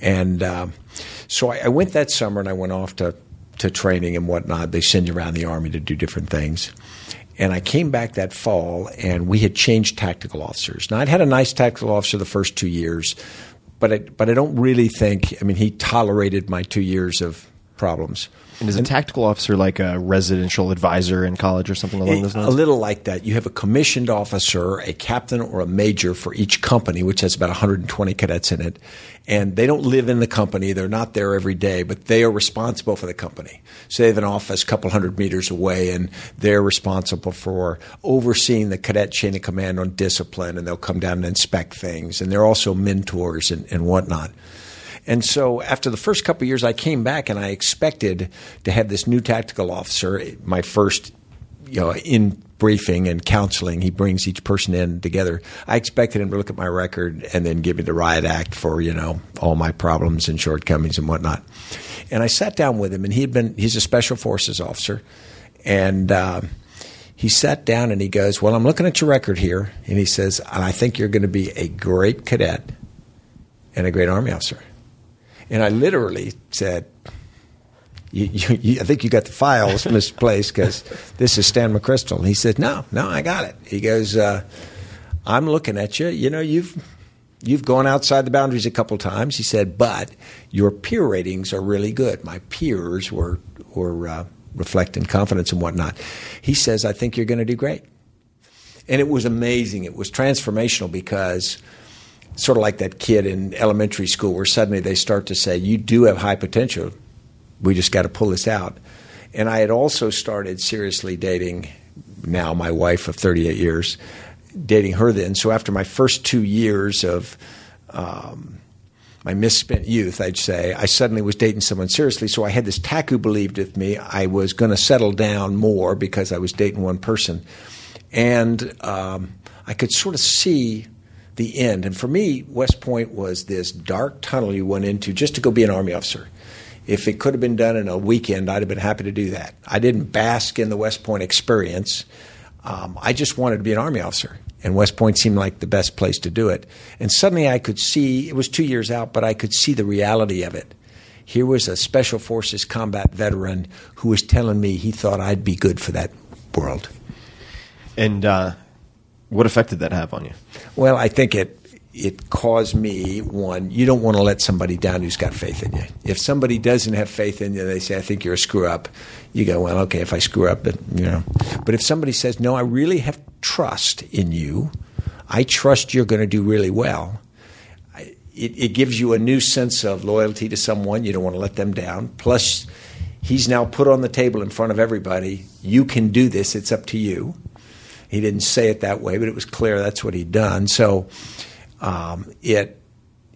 And uh, so I, I, went that summer and I went off to, to training and whatnot. They send you around the Army to do different things. And I came back that fall and we had changed tactical officers. Now, I'd had a nice tactical officer the first two years, but I, but I don't really think, I mean, he tolerated my two years of problems. And is a tactical officer like a residential advisor in college or something along those lines? A little like that. You have a commissioned officer, a captain, or a major for each company, which has about 120 cadets in it. And they don't live in the company. They're not there every day, but they are responsible for the company. So they have an office a couple hundred meters away, and they're responsible for overseeing the cadet chain of command on discipline, and they'll come down and inspect things. And they're also mentors and, and whatnot. And so after the first couple years, I came back and I expected to have this new tactical officer, my first, you know, in briefing and counseling. He brings each person in together. I expected him to look at my record and then give me the riot act for, you know, all my problems and shortcomings and whatnot. And I sat down with him and he had been, he's a special forces officer. And, uh, he sat down and he goes, Well, I'm looking at your record here. And he says, And I think you're going to be a great cadet and a great Army officer. And I literally said, you, you, you, I think you got the files misplaced because this is Stan McChrystal. He said, No, no, I got it. He goes, uh, I'm looking at you. You know, you've you've gone outside the boundaries a couple times. He said, but your peer ratings are really good. My peers were were uh, reflecting confidence and whatnot. He says, I think you're going to do great. And it was amazing. It was transformational because sort of like that kid in elementary school where suddenly they start to say, You do have high potential. We just got to pull this out. And I had also started seriously dating now my wife of 38 years, dating her then. So after my first two years of um, my misspent youth, I'd say, I suddenly was dating someone seriously. So I had this who believed with me I was going to settle down more because I was dating one person. And um, I could sort of see the end. And for me, West Point was this dark tunnel you went into just to go be an Army officer. If it could have been done in a weekend, I'd have been happy to do that. I didn't bask in the West Point experience. Um, I just wanted to be an Army officer, and West Point seemed like the best place to do it. And suddenly I could see, it was two years out, but I could see the reality of it. Here was a Special Forces combat veteran who was telling me he thought I'd be good for that world. And uh, what effect did that have on you? Well, I think it it caused me one. You don't want to let somebody down who's got faith in you. If somebody doesn't have faith in you, they say, "I think you're a screw up." You go, "Well, okay, if I screw up, but you know." But if somebody says, "No, I really have trust in you. I trust you're going to do really well." It, it gives you a new sense of loyalty to someone. You don't want to let them down. Plus, he's now put on the table in front of everybody. You can do this. It's up to you. He didn't say it that way, but it was clear that's what he'd done. So um, it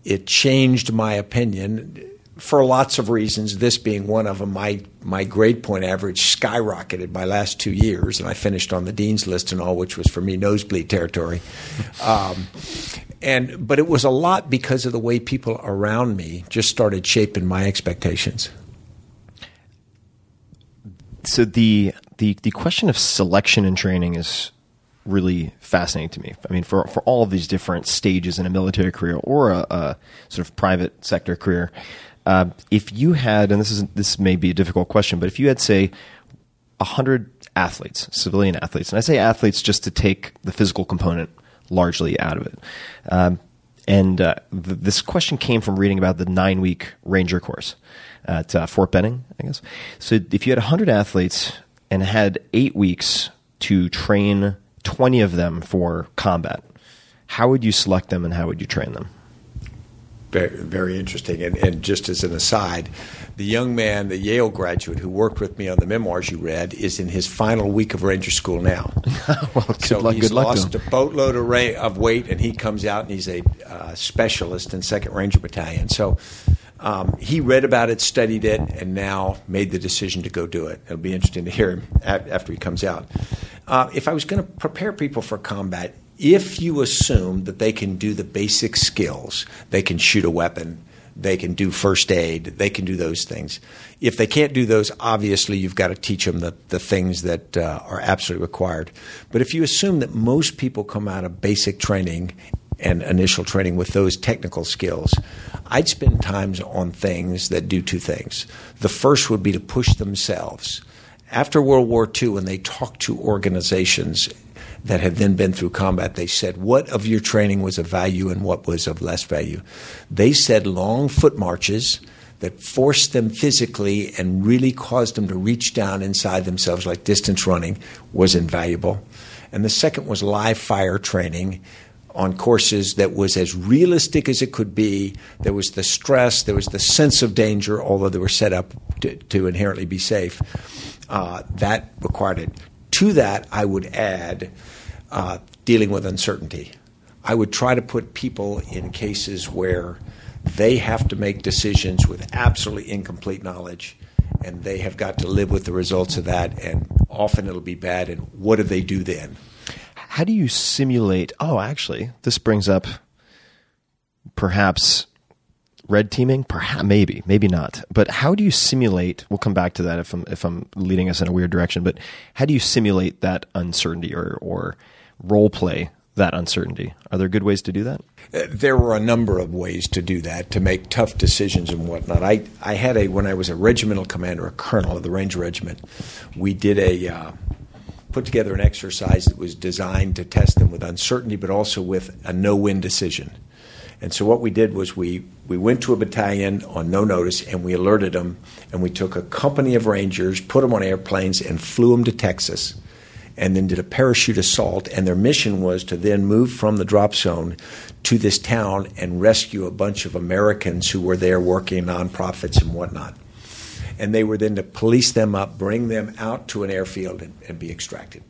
it changed my opinion for lots of reasons. This being one of them. My my grade point average skyrocketed my last two years, and I finished on the dean's list and all, which was for me nosebleed territory. Um, and but it was a lot because of the way people around me just started shaping my expectations. So the the the question of selection and training is really fascinating to me. I mean, for for all of these different stages in a military career or a, a sort of private sector career, uh, if you had, and this is this may be a difficult question, but if you had say hundred athletes, civilian athletes, and I say athletes just to take the physical component largely out of it. Um, and uh, th- this question came from reading about the nine week Ranger course at uh, Fort Benning, I guess. So if you had 100 athletes and had eight weeks to train 20 of them for combat, how would you select them and how would you train them? Very, very interesting. And, and just as an aside, the young man, the Yale graduate who worked with me on the memoirs you read, is in his final week of Ranger School now. well, good so luck, he's good luck lost a boatload of, ra- of weight, and he comes out and he's a uh, specialist in Second Ranger Battalion. So um, he read about it, studied it, and now made the decision to go do it. It'll be interesting to hear him after he comes out. Uh, if I was going to prepare people for combat, if you assume that they can do the basic skills, they can shoot a weapon, they can do first aid, they can do those things. If they can't do those, obviously you've got to teach them the, the things that uh, are absolutely required. But if you assume that most people come out of basic training and initial training with those technical skills, I'd spend times on things that do two things. The first would be to push themselves. After World War II, when they talked to organizations that had then been through combat, they said, What of your training was of value and what was of less value? They said long foot marches. that forced them physically and really caused them to reach down inside themselves, like distance running, was invaluable. And the second was live fire training on courses that was as realistic as it could be. There was the stress, there was the sense of danger, although they were set up to, to inherently be safe. Uh, that required it. To that, I would add uh, dealing with uncertainty. I would try to put people in cases where they have to make decisions with absolutely incomplete knowledge, and they have got to live with the results of that, and often it'll be bad. And what do they do then? How do you simulate? Oh, actually, this brings up perhaps red teaming. Perhaps, maybe, maybe not. But how do you simulate? We'll come back to that if I'm if I'm leading us in a weird direction. But how do you simulate that uncertainty or or role play that uncertainty? Are there good ways to do that? Uh, There were a number of ways to do that, to make tough decisions and whatnot. I, I had a, when I was a regimental commander, a colonel of the Ranger Regiment, we did a, uh, put together an exercise that was designed to test them with uncertainty, but also with a no win decision. And so what we did was we, we went to a battalion on no notice and we alerted them, and we took a company of Rangers, put them on airplanes, and flew them to Texas and then did a parachute assault. And their mission was to then move from the drop zone to this town and rescue a bunch of Americans who were there working nonprofits and whatnot. And they were then to police them up, bring them out to an airfield, and, and be extracted.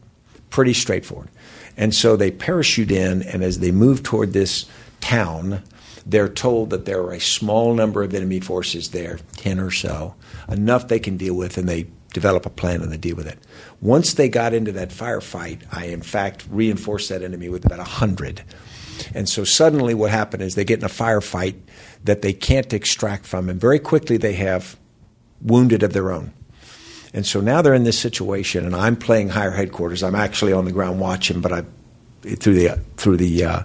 Pretty straightforward. And so they parachute in, and as they move toward this town, they're told that there are a small number of enemy forces there, 10 or so, enough they can deal with, and they develop a plan and they deal with it. Once they got into that firefight, I in fact reinforced that enemy with about 100. And so suddenly what happened is they get in a firefight that they can't extract from, and very quickly they have wounded of their own. And so now they're in this situation, and I'm playing higher headquarters. I'm actually on the ground watching, but I through the through the uh,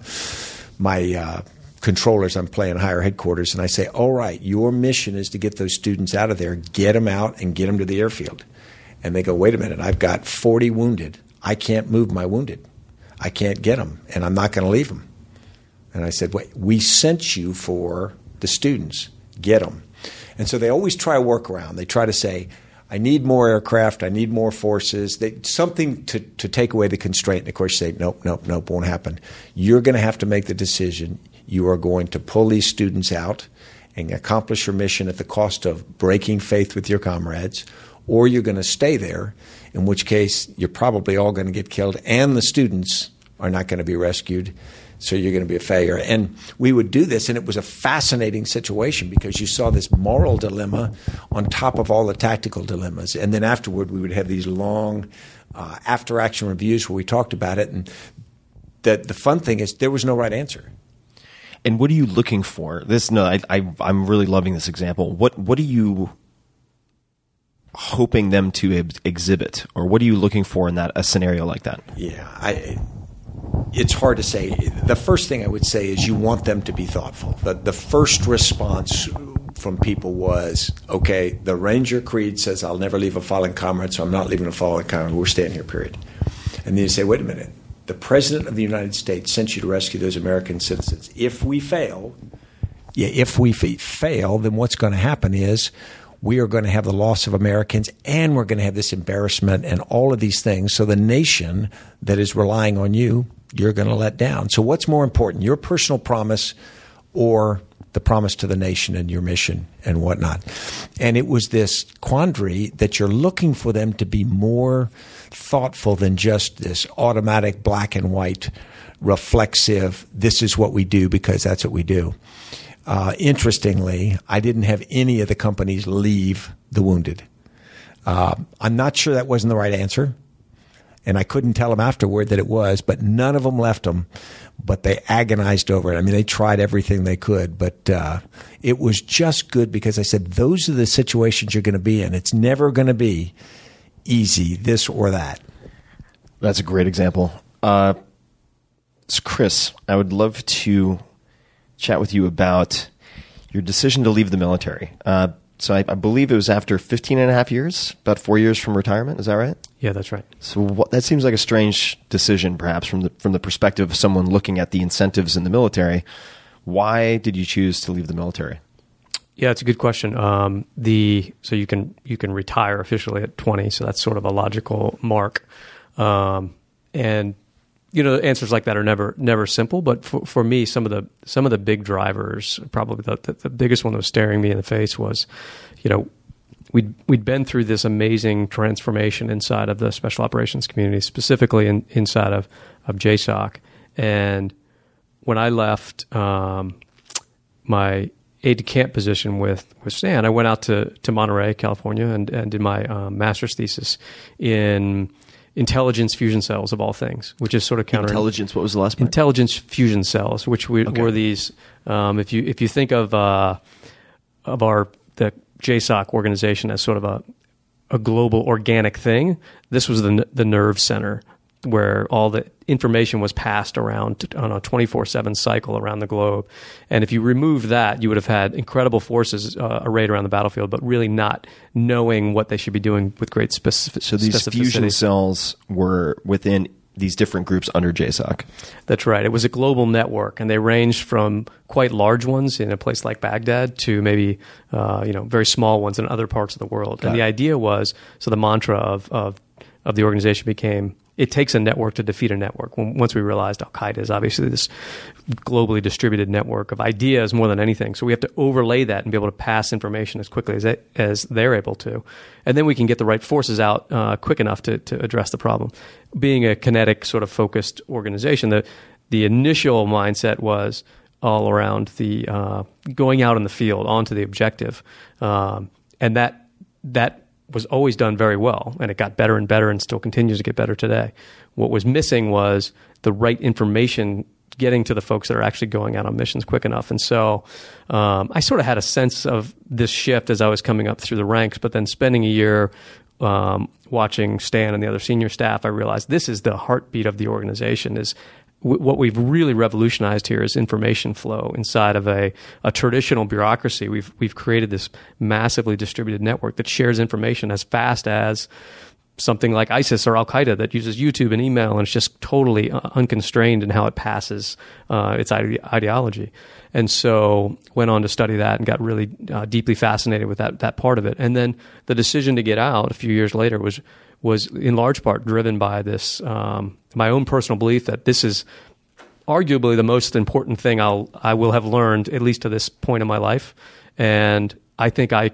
my uh, controllers, I'm playing higher headquarters, and I say, "All right, your mission is to get those students out of there, get them out, and get them to the airfield." And they go, "Wait a minute, I've got 40 wounded. I can't move my wounded. I can't get them, and I'm not going to leave them." And I said, "Wait, we sent you for the students. Get them." And so they always try a workaround. They try to say, I need more aircraft, I need more forces, they, something to, to take away the constraint. And of course, you say, nope, nope, nope, won't happen. You're going to have to make the decision. You are going to pull these students out and accomplish your mission at the cost of breaking faith with your comrades, or you're going to stay there, in which case you're probably all going to get killed, and the students are not going to be rescued so you're going to be a failure. And we would do this, and it was a fascinating situation because you saw this moral dilemma on top of all the tactical dilemmas. And then afterward, we would have these long uh, after action reviews where we talked about it. And the, the fun thing is, there was no right answer. And what are you looking for? This no, I, I I'm really loving this example. What what are you hoping them to ex- exhibit, or what are you looking for in that a scenario like that? Yeah, I, it's hard to say. The first thing I would say is you want them to be thoughtful. The, the first response from people was, okay, the Ranger Creed says I'll never leave a fallen comrade, so I'm not leaving a fallen comrade. We're staying here, period. And then you say, wait a minute. The President of the United States sent you to rescue those American citizens. If we fail, yeah, if we fail, then what's going to happen is we are going to have the loss of Americans and we're going to have this embarrassment and all of these things. So the nation that is relying on you, you're going to let down. So what's more important, your personal promise or the promise to the nation and your mission and whatnot? And it was this quandary that you're looking for them to be more thoughtful than just this automatic black and white reflexive, this is what we do because that's what we do. Uh, interestingly, I didn't have any of the companies leave the wounded. Uh, I'm not sure that wasn't the right answer, and I couldn't tell them afterward that it was, but none of them left them. But they agonized over it. I mean, they tried everything they could, but uh, it was just good because I said, those are the situations you're going to be in. It's never going to be easy, this or that. That's a great example. Uh, so Chris, I would love to chat with you about your decision to leave the military. Uh, so I, I, believe it was after 15 and a half years, about four years from retirement. Is that right? Yeah, that's right. So what, that seems like a strange decision, perhaps from the from the perspective of someone looking at the incentives in the military. Why did you choose to leave the military? Yeah, it's a good question. Um, the so you can you can retire officially at 20, so that's sort of a logical mark. Um, and you know, answers like that are never never simple. But for, for me, some of the some of the big drivers, probably the, the, the biggest one that was staring me in the face was, you know, we'd we'd been through this amazing transformation inside of the special operations community, specifically in, inside of of JSOC. And when I left um, my aide de camp position with with Stan, I went out to to Monterey, California, and, and did my um, master's thesis in intelligence fusion cells of all things, which is sort of counter Intelligence. What was the last part? intelligence fusion cells, which we, Okay. were these. Um, if you if you think of uh, of our the JSOC organization as sort of a a global organic thing, this was the the nerve center where all the information was passed around on a 24/7 cycle around the globe. And if you remove that, you would have had incredible forces uh, arrayed around the battlefield, but really not knowing what they should be doing with great specific. so these fusion cells were within these different groups under JSOC. That's right. It was a global network, and they ranged from quite large ones in a place like Baghdad to maybe uh, you know very small ones in other parts of the world. and the idea was so the mantra of of of the organization became it takes a network to defeat a network. Once we realized Al Qaeda is obviously this globally distributed network of ideas more than anything, so we have to overlay that and be able to pass information as quickly as they, as they're able to, and then we can get the right forces out uh, quick enough to to address the problem. Being a kinetic sort of focused organization, the the initial mindset was all around the uh, going out in the field onto the objective, um, and that that was always done very well, and it got better and better, and still continues to get better today. What was missing was the right information getting to the folks that are actually going out on missions quick enough. And so um, I sort of had a sense of this shift as I was coming up through the ranks, but then spending a year um, watching Stan and the other senior staff, I realized this is the heartbeat of the organization. Is what we've really revolutionized here is information flow inside of a, a traditional bureaucracy. We've we've created this massively distributed network that shares information as fast as something like ISIS or Al Qaeda that uses YouTube and email and it's just totally uh, unconstrained in how it passes uh, its ide- ideology. And so went on to study that and got really uh, deeply fascinated with that that part of it. And then the decision to get out a few years later was was in large part driven by this um, my own personal belief that this is arguably the most important thing I'll I will have learned at least to this point in my life, and I think I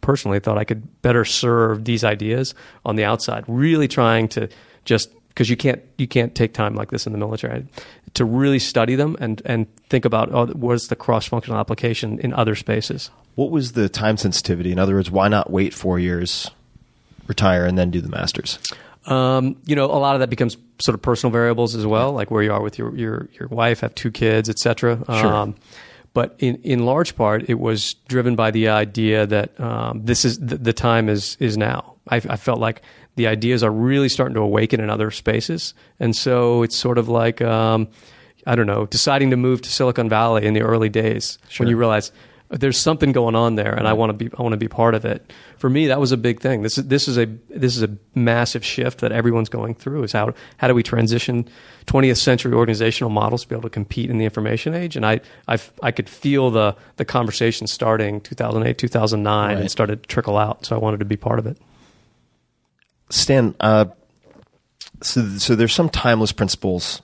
personally thought I could better serve these ideas on the outside. Really trying to just because you can't you can't take time like this in the military to really study them and and think about oh, what's the cross functional application in other spaces. What was the time sensitivity? In other words, why not wait four years, retire, and then do the masters? Um, you know, a lot of that becomes sort of personal variables as well, like where you are with your your your wife, have two kids, etc. Sure. Um, but in, in large part, it was driven by the idea that um, this is the, the time is is now. I, I felt like the ideas are really starting to awaken in other spaces, and so it's sort of like um, I don't know, deciding to move to Silicon Valley in the early days when you realize there's something going on there, and I want to be I want to be part of it. For me, that was a big thing. This is this is a this is a massive shift that everyone's going through. Is how how do we transition 20th century organizational models to be able to compete in the information age? And I I, I could feel the the conversation starting 2008 2009 Right. and started to trickle out. So I wanted to be part of it. Stan, uh, so so there's some timeless principles,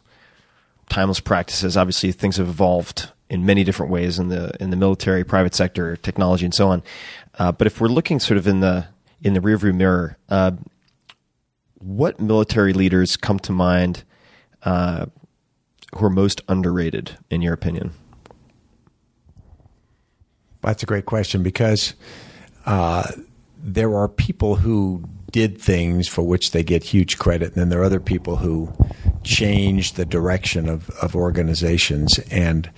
timeless practices. Obviously, things have evolved in many different ways in the in the military, private sector, technology, and so on. Uh, but if we're looking sort of in the in the rearview mirror, uh, what military leaders come to mind uh, who are most underrated, in your opinion? That's a great question because uh, there are people who did things for which they get huge credit, and then there are other people who change the direction of, of organizations. And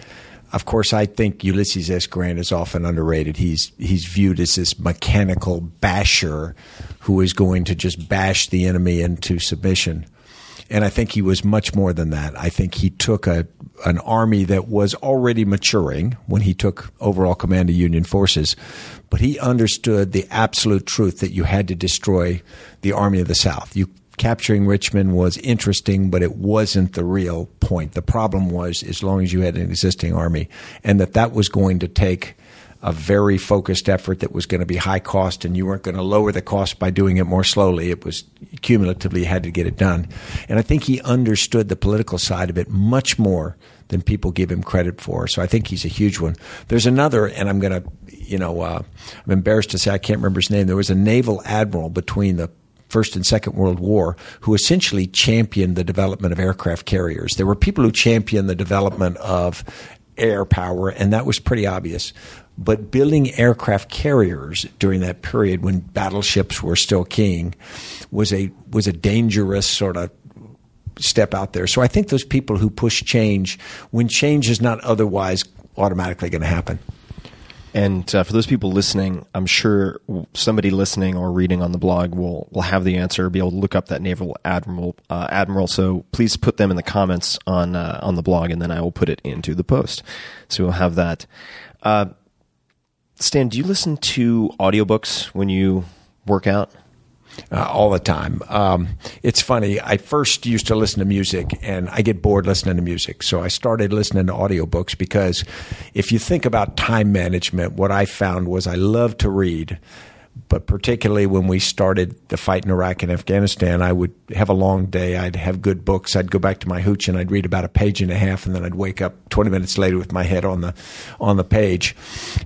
of course, I think Ulysses S. Grant is often underrated. He's he's viewed as this mechanical basher who is going to just bash the enemy into submission. And I think he was much more than that. I think he took a an army that was already maturing when he took overall command of Union forces, but he understood the absolute truth that you had to destroy the army of the South. You capturing Richmond was interesting, but it wasn't the real point. The problem was as long as you had an existing army, and that that was going to take a very focused effort that was going to be high cost, and you weren't going to lower the cost by doing it more slowly. It was cumulatively had to get it done, and I think he understood the political side of it much more than people give him credit for. So I think he's a huge one. There's another, and I'm going to, you know, uh, I'm embarrassed to say I can't remember his name. There was a naval admiral between the First and Second World War, who essentially championed the development of aircraft carriers. There were people who championed the development of air power, and that was pretty obvious. But building aircraft carriers during that period when battleships were still king was a was a dangerous sort of step out there. So I think those people who push change when change is not otherwise automatically going to happen. And uh, for those people listening, I'm sure somebody listening or reading on the blog will will have the answer, be able to look up that naval admiral. Uh, admiral. So please put them in the comments on uh, on the blog, and then I will put it into the post. So we'll have that. Uh, Stan, do you listen to audiobooks when you work out? Uh, all the time. Um, it's funny. I first used to listen to music, and I get bored listening to music. So I started listening to audiobooks because if you think about time management, what I found was I love to read. But particularly when we started the fight in Iraq and Afghanistan, I would have a long day. I'd have good books. I'd go back to my hooch and I'd read about a page and a half, and then I'd wake up 20 minutes later with my head on the on the page.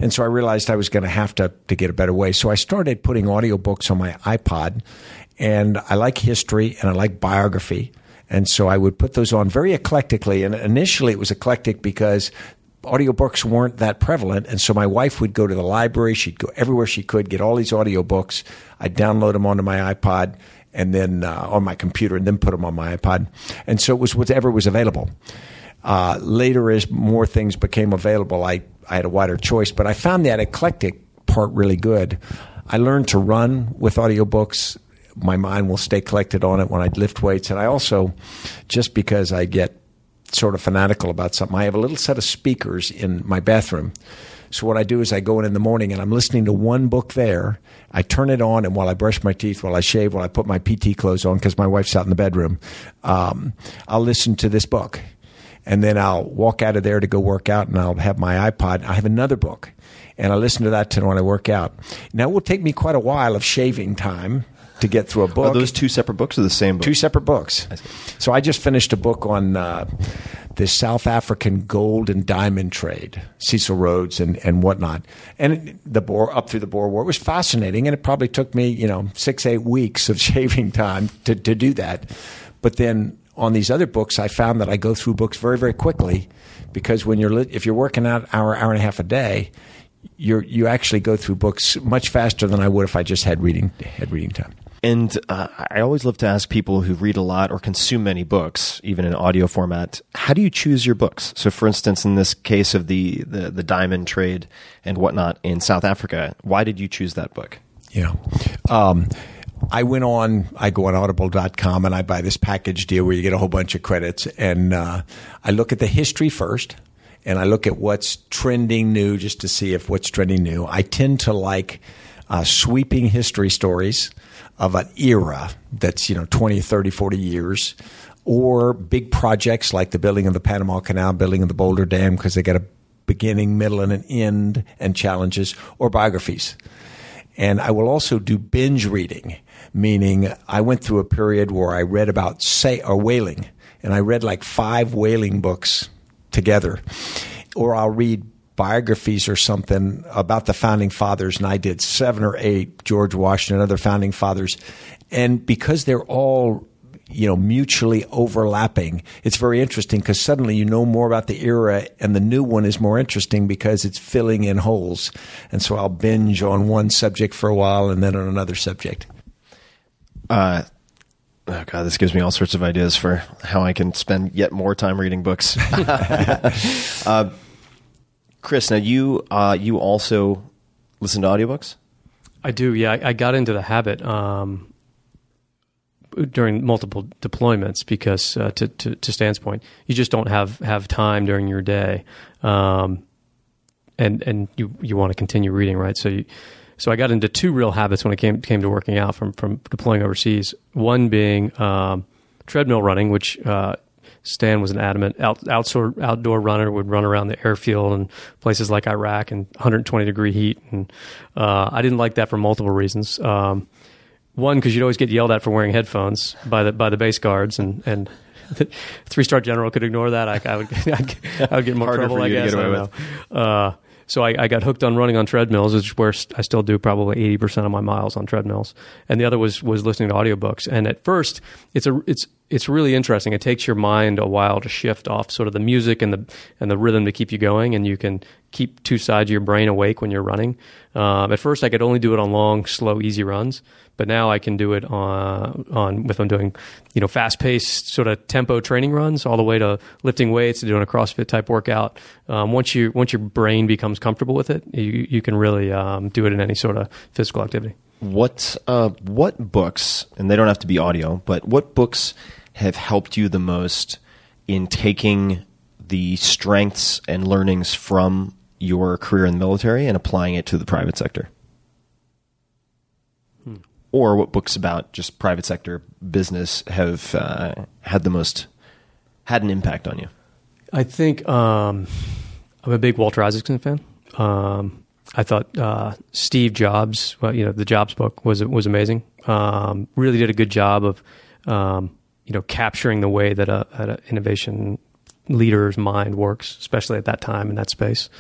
And so I realized I was going to have to to get a better way. So I started putting audiobooks on my iPod, and I like history and I like biography. And so I would put those on very eclectically. And initially it was eclectic because audiobooks weren't that prevalent. And so my wife would go to the library. She'd go everywhere she could, get all these audiobooks. I'd download them onto my iPod and then uh, on my computer and then put them on my iPod. And so it was whatever was available. Uh, later, as more things became available, I, I had a wider choice, but I found that eclectic part really good. I learned to run with audiobooks. My mind will stay collected on it when I lift weights. And I also, just because I get sort of fanatical about something, I have a little set of speakers in my bathroom. So what I do is I go in in the morning and I'm listening to one book there. I turn it on, and while I brush my teeth, while I shave, while I put my PT clothes on because my wife's out in the bedroom, um, I'll listen to this book, and then I'll walk out of there to go work out, and I'll have my iPod. I have another book, and I listen to that to when I work out. Now it will take me quite a while of shaving time to get through a book. Are those two separate books or the same book? Two separate books. So I just finished a book on uh, the South African gold and diamond trade, Cecil Rhodes and, and whatnot, and the Boer up through the Boer War. It was fascinating, and it probably took me you know six eight weeks of shaving time to to do that. But then on these other books, I found that I go through books very very quickly because when you're if you're working out hour hour and a half a day. You you actually go through books much faster than I would if I just had reading had reading time. And uh, I always love to ask people who read a lot or consume many books, even in audio format, how do you choose your books? So, for instance, in this case of the, the, the diamond trade and whatnot in South Africa, why did you choose that book? Yeah. Um, I went on, I go on audible.com and I buy this package deal where you get a whole bunch of credits. And uh, I look at the history first and I look at what's trending new just to see if what's trending new. I tend to like uh, sweeping history stories of an era that's, you know, 20, 30, 40 years, or big projects like the building of the Panama Canal, building of the Boulder Dam, because they got a beginning, middle, and an end and challenges, or biographies. And I will also do binge reading, meaning I went through a period where I read about say or whaling, and I read like five whaling books together, or I'll read biographies or something about the founding fathers, and I did seven or eight George Washington, other founding fathers, and because they're all you know mutually overlapping it's very interesting because suddenly you know more about the era and the new one is more interesting because it's filling in holes. And so i'll binge on one subject for a while and then on another subject. Uh, oh god this gives me all sorts of ideas for how i can spend yet more time reading books. Uh, chris now you uh, you also listen to audiobooks I do, yeah. I, I got into the habit um, during multiple deployments because, uh, to, to, to Stan's point, you just don't have, have time during your day, um, and and you you want to continue reading, right? So you, so I got into two real habits when it came came to working out from from deploying overseas. One being um, treadmill running, which uh, Stan was an adamant out, outdoor outdoor runner. Would run around the airfield and places like Iraq in 120 degree heat, and uh, I didn't like that for multiple reasons. Um, one, because you'd always get yelled at for wearing headphones by the by the base guards, and and three star general could ignore that. I, I would I'd, I would get in more Harder trouble. I guess I don't know. Uh, so I, I got hooked on running on treadmills, which is where I still do probably eighty percent of my miles on treadmills. And the other was was listening to audiobooks. And at first, it's a it's it's really interesting. It takes your mind a while to shift off sort of the music and the and the rhythm to keep you going, and you can keep two sides of your brain awake when you're running. Um, at first, I could only do it on long, slow, easy runs, but now I can do it on on if I'm doing you know fast paced sort of tempo training runs, all the way to lifting weights and doing a CrossFit type workout. Um, once you once your brain becomes comfortable with it, you you can really um, do it in any sort of physical activity. What uh, what books, and they don't have to be audio, but what books have helped you the most in taking the strengths and learnings from your career in the military and applying it to the private sector? Or what books about just private sector business have uh, had the most had an impact on you? I think um, I'm a big Walter Isaacson fan. Um, I thought uh, Steve Jobs, well, you know, the Jobs book was was amazing. Um, really did a good job of, um, you know, capturing the way that a, an innovation leader's mind works, especially at that time in that space.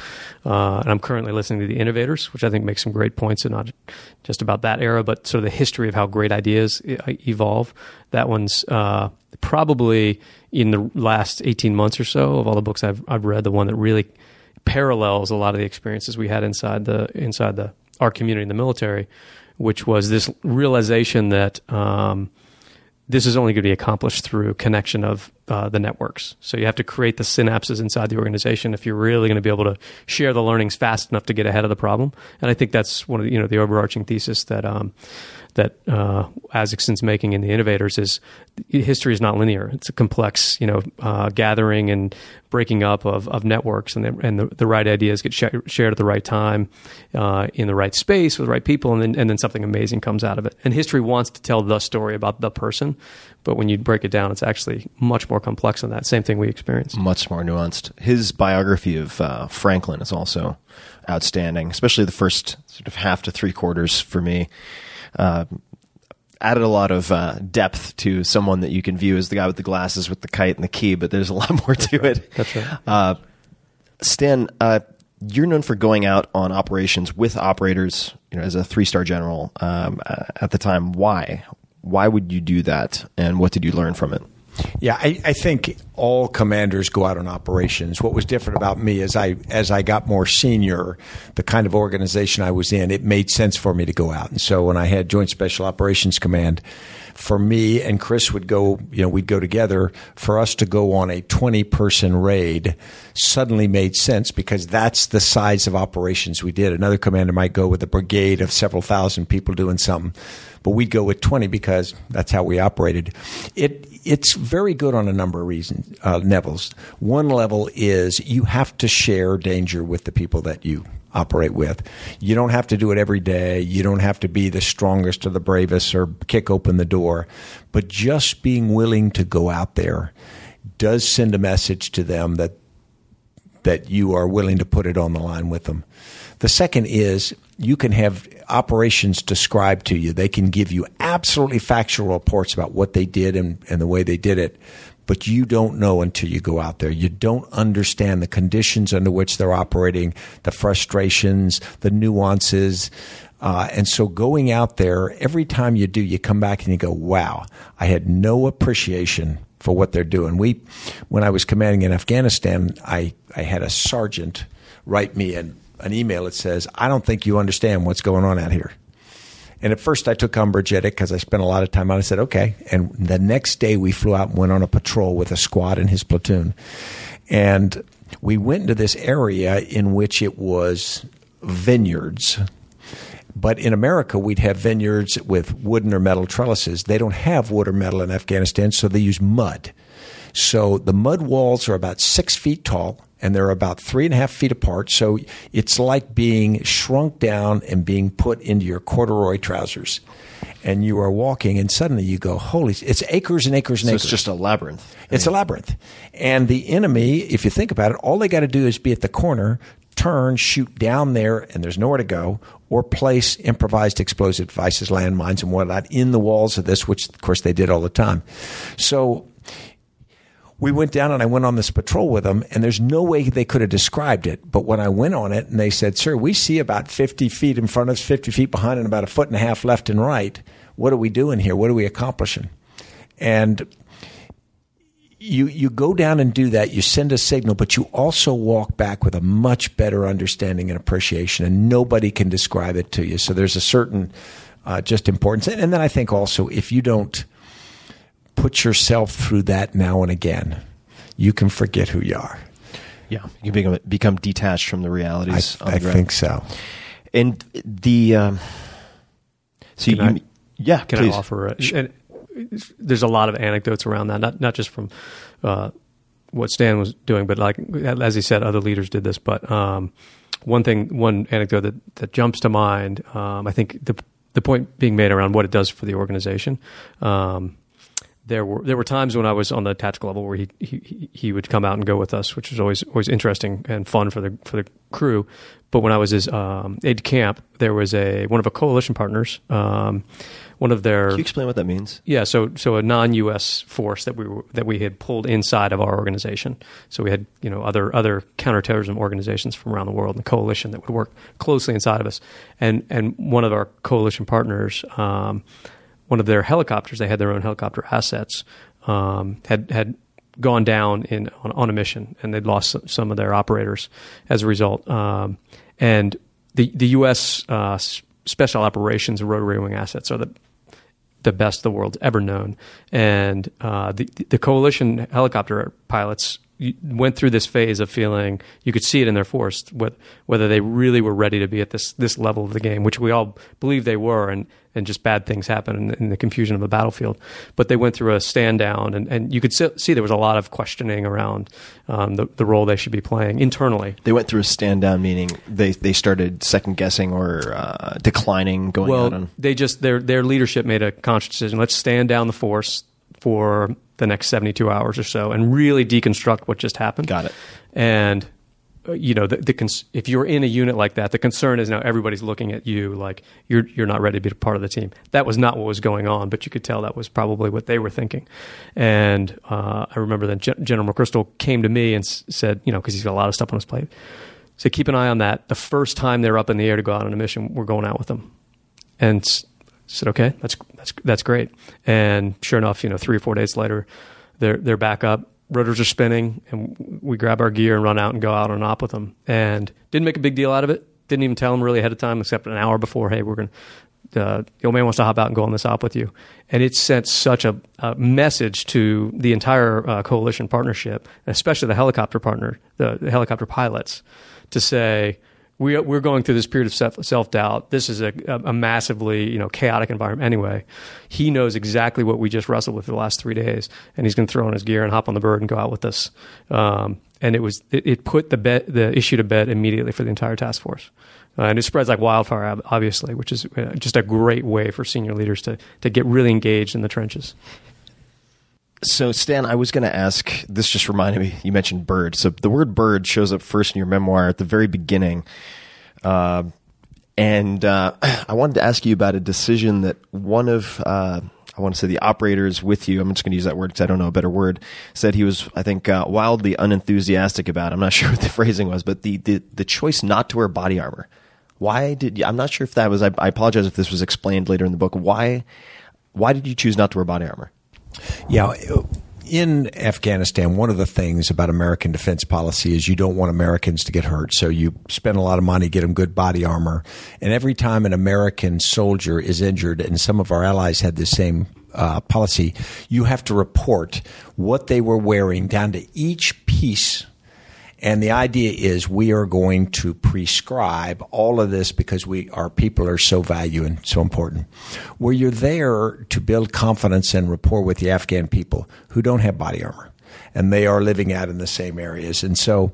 Uh, and I'm currently listening to The Innovators, which I think makes some great points, and not just about that era, but sort of the history of how great ideas e- evolve. That one's uh, probably in the last 18 months or so of all the books I've, I've read, the one that really parallels a lot of the experiences we had inside the inside the our community in the military, which was this realization that. Um, this is only going to be accomplished through connection of uh, the networks. So you have to create the synapses inside the organization if you're really going to be able to share the learnings fast enough to get ahead of the problem. And I think that's one of the, you know the overarching thesis that um, that uh, Isaacson's making in the innovators is history is not linear. It's a complex you know uh, gathering and breaking up of, of networks, and the, and the, the right ideas get sh- shared at the right time, uh, in the right space with the right people, and then and then something amazing comes out of it. And history wants to tell the story about the person, but when you break it down, it's actually much more complex than that. Same thing we experienced. Much more nuanced. His biography of uh, Franklin is also outstanding, especially the first sort of half to three quarters for me. Uh, added a lot of uh, depth to someone that you can view as the guy with the glasses with the kite and the key, but there's a lot more to it. That's right. Uh, Stan, uh, you're known for going out on operations with operators, you know, as a three star general um, at the time. Why? Why would you do that, and what did you learn from it? Yeah, I, I think all commanders go out on operations. What was different about me is I, as I got more senior, the kind of organization I was in, it made sense for me to go out. And so when I had Joint Special Operations Command, for me and Chris would go, you know, we'd go together. For us to go on a 20 person raid suddenly made sense because that's the size of operations we did. Another commander might go with a brigade of several thousand people doing something, but we'd go with 20 because that's how we operated. It, it's very good on a number of reasons, uh. One level is you have to share danger with the people that you operate with. You don't have to do it every day. You don't have to be the strongest or the bravest or kick open the door. But just being willing to go out there does send a message to them that that you are willing to put it on the line with them. The second is you can have operations described to you. They can give you absolutely factual reports about what they did and, and the way they did it but you don't know until you go out there. You don't understand the conditions under which they're operating, the frustrations, the nuances. Uh, and so going out there, every time you do, you come back and you go, wow, I had no appreciation for what they're doing. We, when I was commanding in Afghanistan, I, I had a sergeant write me an, an email that says, I don't think you understand what's going on out here. And at first, I took umbrage at it because I spent a lot of time out. I said, okay. And the next day, we flew out and went on a patrol with a squad in his platoon. And we went into this area in which it was vineyards. But in America, we'd have vineyards with wooden or metal trellises. They don't have wood or metal in Afghanistan, so they use mud. So the mud walls are about six feet tall and they're about three and a half feet apart. So it's like being shrunk down and being put into your corduroy trousers. And you are walking, and suddenly you go, "Holy!" It's acres and acres and So acres. it's just a labyrinth. It's a labyrinth. And the enemy, if you think about it, all they got to do is be at the corner, turn, shoot down there, and there's nowhere to go, or place improvised explosive devices, landmines, and whatnot in the walls of this, which, of course, they did all the time. So we went down and I went on this patrol with them, and there's no way they could have described it. But when I went on it, and they said, Sir, we see about 50 feet in front of us, 50 feet behind, and about a foot and a half left and right. What are we doing here? What are we accomplishing? And you you go down and do that. You send a signal, but you also walk back with a much better understanding and appreciation, and nobody can describe it to you. So there's a certain uh, just importance, and, and then I think also if you don't put yourself through that now and again, you can forget who you are. Yeah, you become become detached from the I, realities. on the I ground. think so. And the um, so Can you, I- yeah, Can please. I offer? A, and there's a lot of anecdotes around that, not not just from uh, what Stan was doing, but like as he said, other leaders did this. But um, one thing, one anecdote that, that jumps to mind, um, I think the the point being made around what it does for the organization. Um, there were there were times when I was on the tactical level where he, he he would come out and go with us, which was always always interesting and fun for the for the crew. But when I was his um, aide de camp, there was a one of a coalition partners, um, one of their Can you explain what that means? yeah, so so a non-U.S. force that we were, that we had pulled inside of our organization. So we had you know other other counterterrorism organizations from around the world, and the coalition that would work closely inside of us. And and one of our coalition partners, um, one of their helicopters, they had their own helicopter assets, um, had had gone down in on, on a mission, and they'd lost some, of their operators as a result. Um, and the the U.S. Uh, special operations rotary wing assets are the the best the world's ever known. And uh, the the coalition helicopter pilots went through this phase of feeling you could see it in their force whether, they really were ready to be at this this level of the game, which we all believe they were, and and just bad things happen in, in the confusion of the battlefield. But they went through a stand down, and, and you could see, there was a lot of questioning around um, the the role they should be playing internally. They went through a stand down, meaning they they started second guessing or uh, declining, going out Well, on. they just their their leadership made a conscious decision. Let's stand down the force for the next seventy two hours or so and really deconstruct what just happened. Got it. And uh, you know, the, the cons- if you're in a unit like that, the concern is now everybody's looking at you like you're you're not ready to be a part of the team. That was not what was going on, but you could tell that was probably what they were thinking. And uh, I remember then Gen- General McChrystal came to me and s- said, you know, because he's got a lot of stuff on his plate. So keep an eye on that. The first time they're up in the air to go out on a mission, we're going out with them. And s- said, okay, that's that's that's great. And sure enough, you know, three or four days later, they're they're back up. Rotors are spinning, and we grab our gear and run out and go out on op with them. And didn't make a big deal out of it. Didn't even tell them really ahead of time, except an hour before. Hey, we're going. to uh, the old man wants to hop out and go on this op with you, and it sent such a, a message to the entire uh, coalition partnership, especially the helicopter partner, the, the helicopter pilots, to say we, we're going through this period of self doubt. This is a, a massively you know chaotic environment anyway. He knows exactly what we just wrestled with for the last three days, and he's going to throw on his gear and hop on the bird and go out with us. Um, and it was it, it put the bet, the issue to bed immediately for the entire task force. Uh, and it spreads like wildfire, obviously, which is uh, just a great way for senior leaders to to get really engaged in the trenches. So, Stan, I was going to ask. This just reminded me. You mentioned bird. So, the word bird shows up first in your memoir at the very beginning. Uh, and uh, I wanted to ask you about a decision that one of, uh, I want to say the operators with you, I'm just going to use that word because I don't know a better word, said he was, I think, uh, wildly unenthusiastic about. I'm not sure what the phrasing was, but the, the, the choice not to wear body armor. Why did you, I'm not sure if that was, I, I apologize if this was explained later in the book. Why, why did you choose not to wear body armor? Yeah. In Afghanistan, one of the things about American defense policy is you don't want Americans to get hurt. So you spend a lot of money, get them good body armor. And every time an American soldier is injured, and some of our allies had the same uh, policy, you have to report what they were wearing down to each piece and the idea is we are going to prescribe all of this because we our people are so valued and so important. Where you're there to build confidence and rapport with the Afghan people who don't have body armor. and they are living out in the same areas. And so,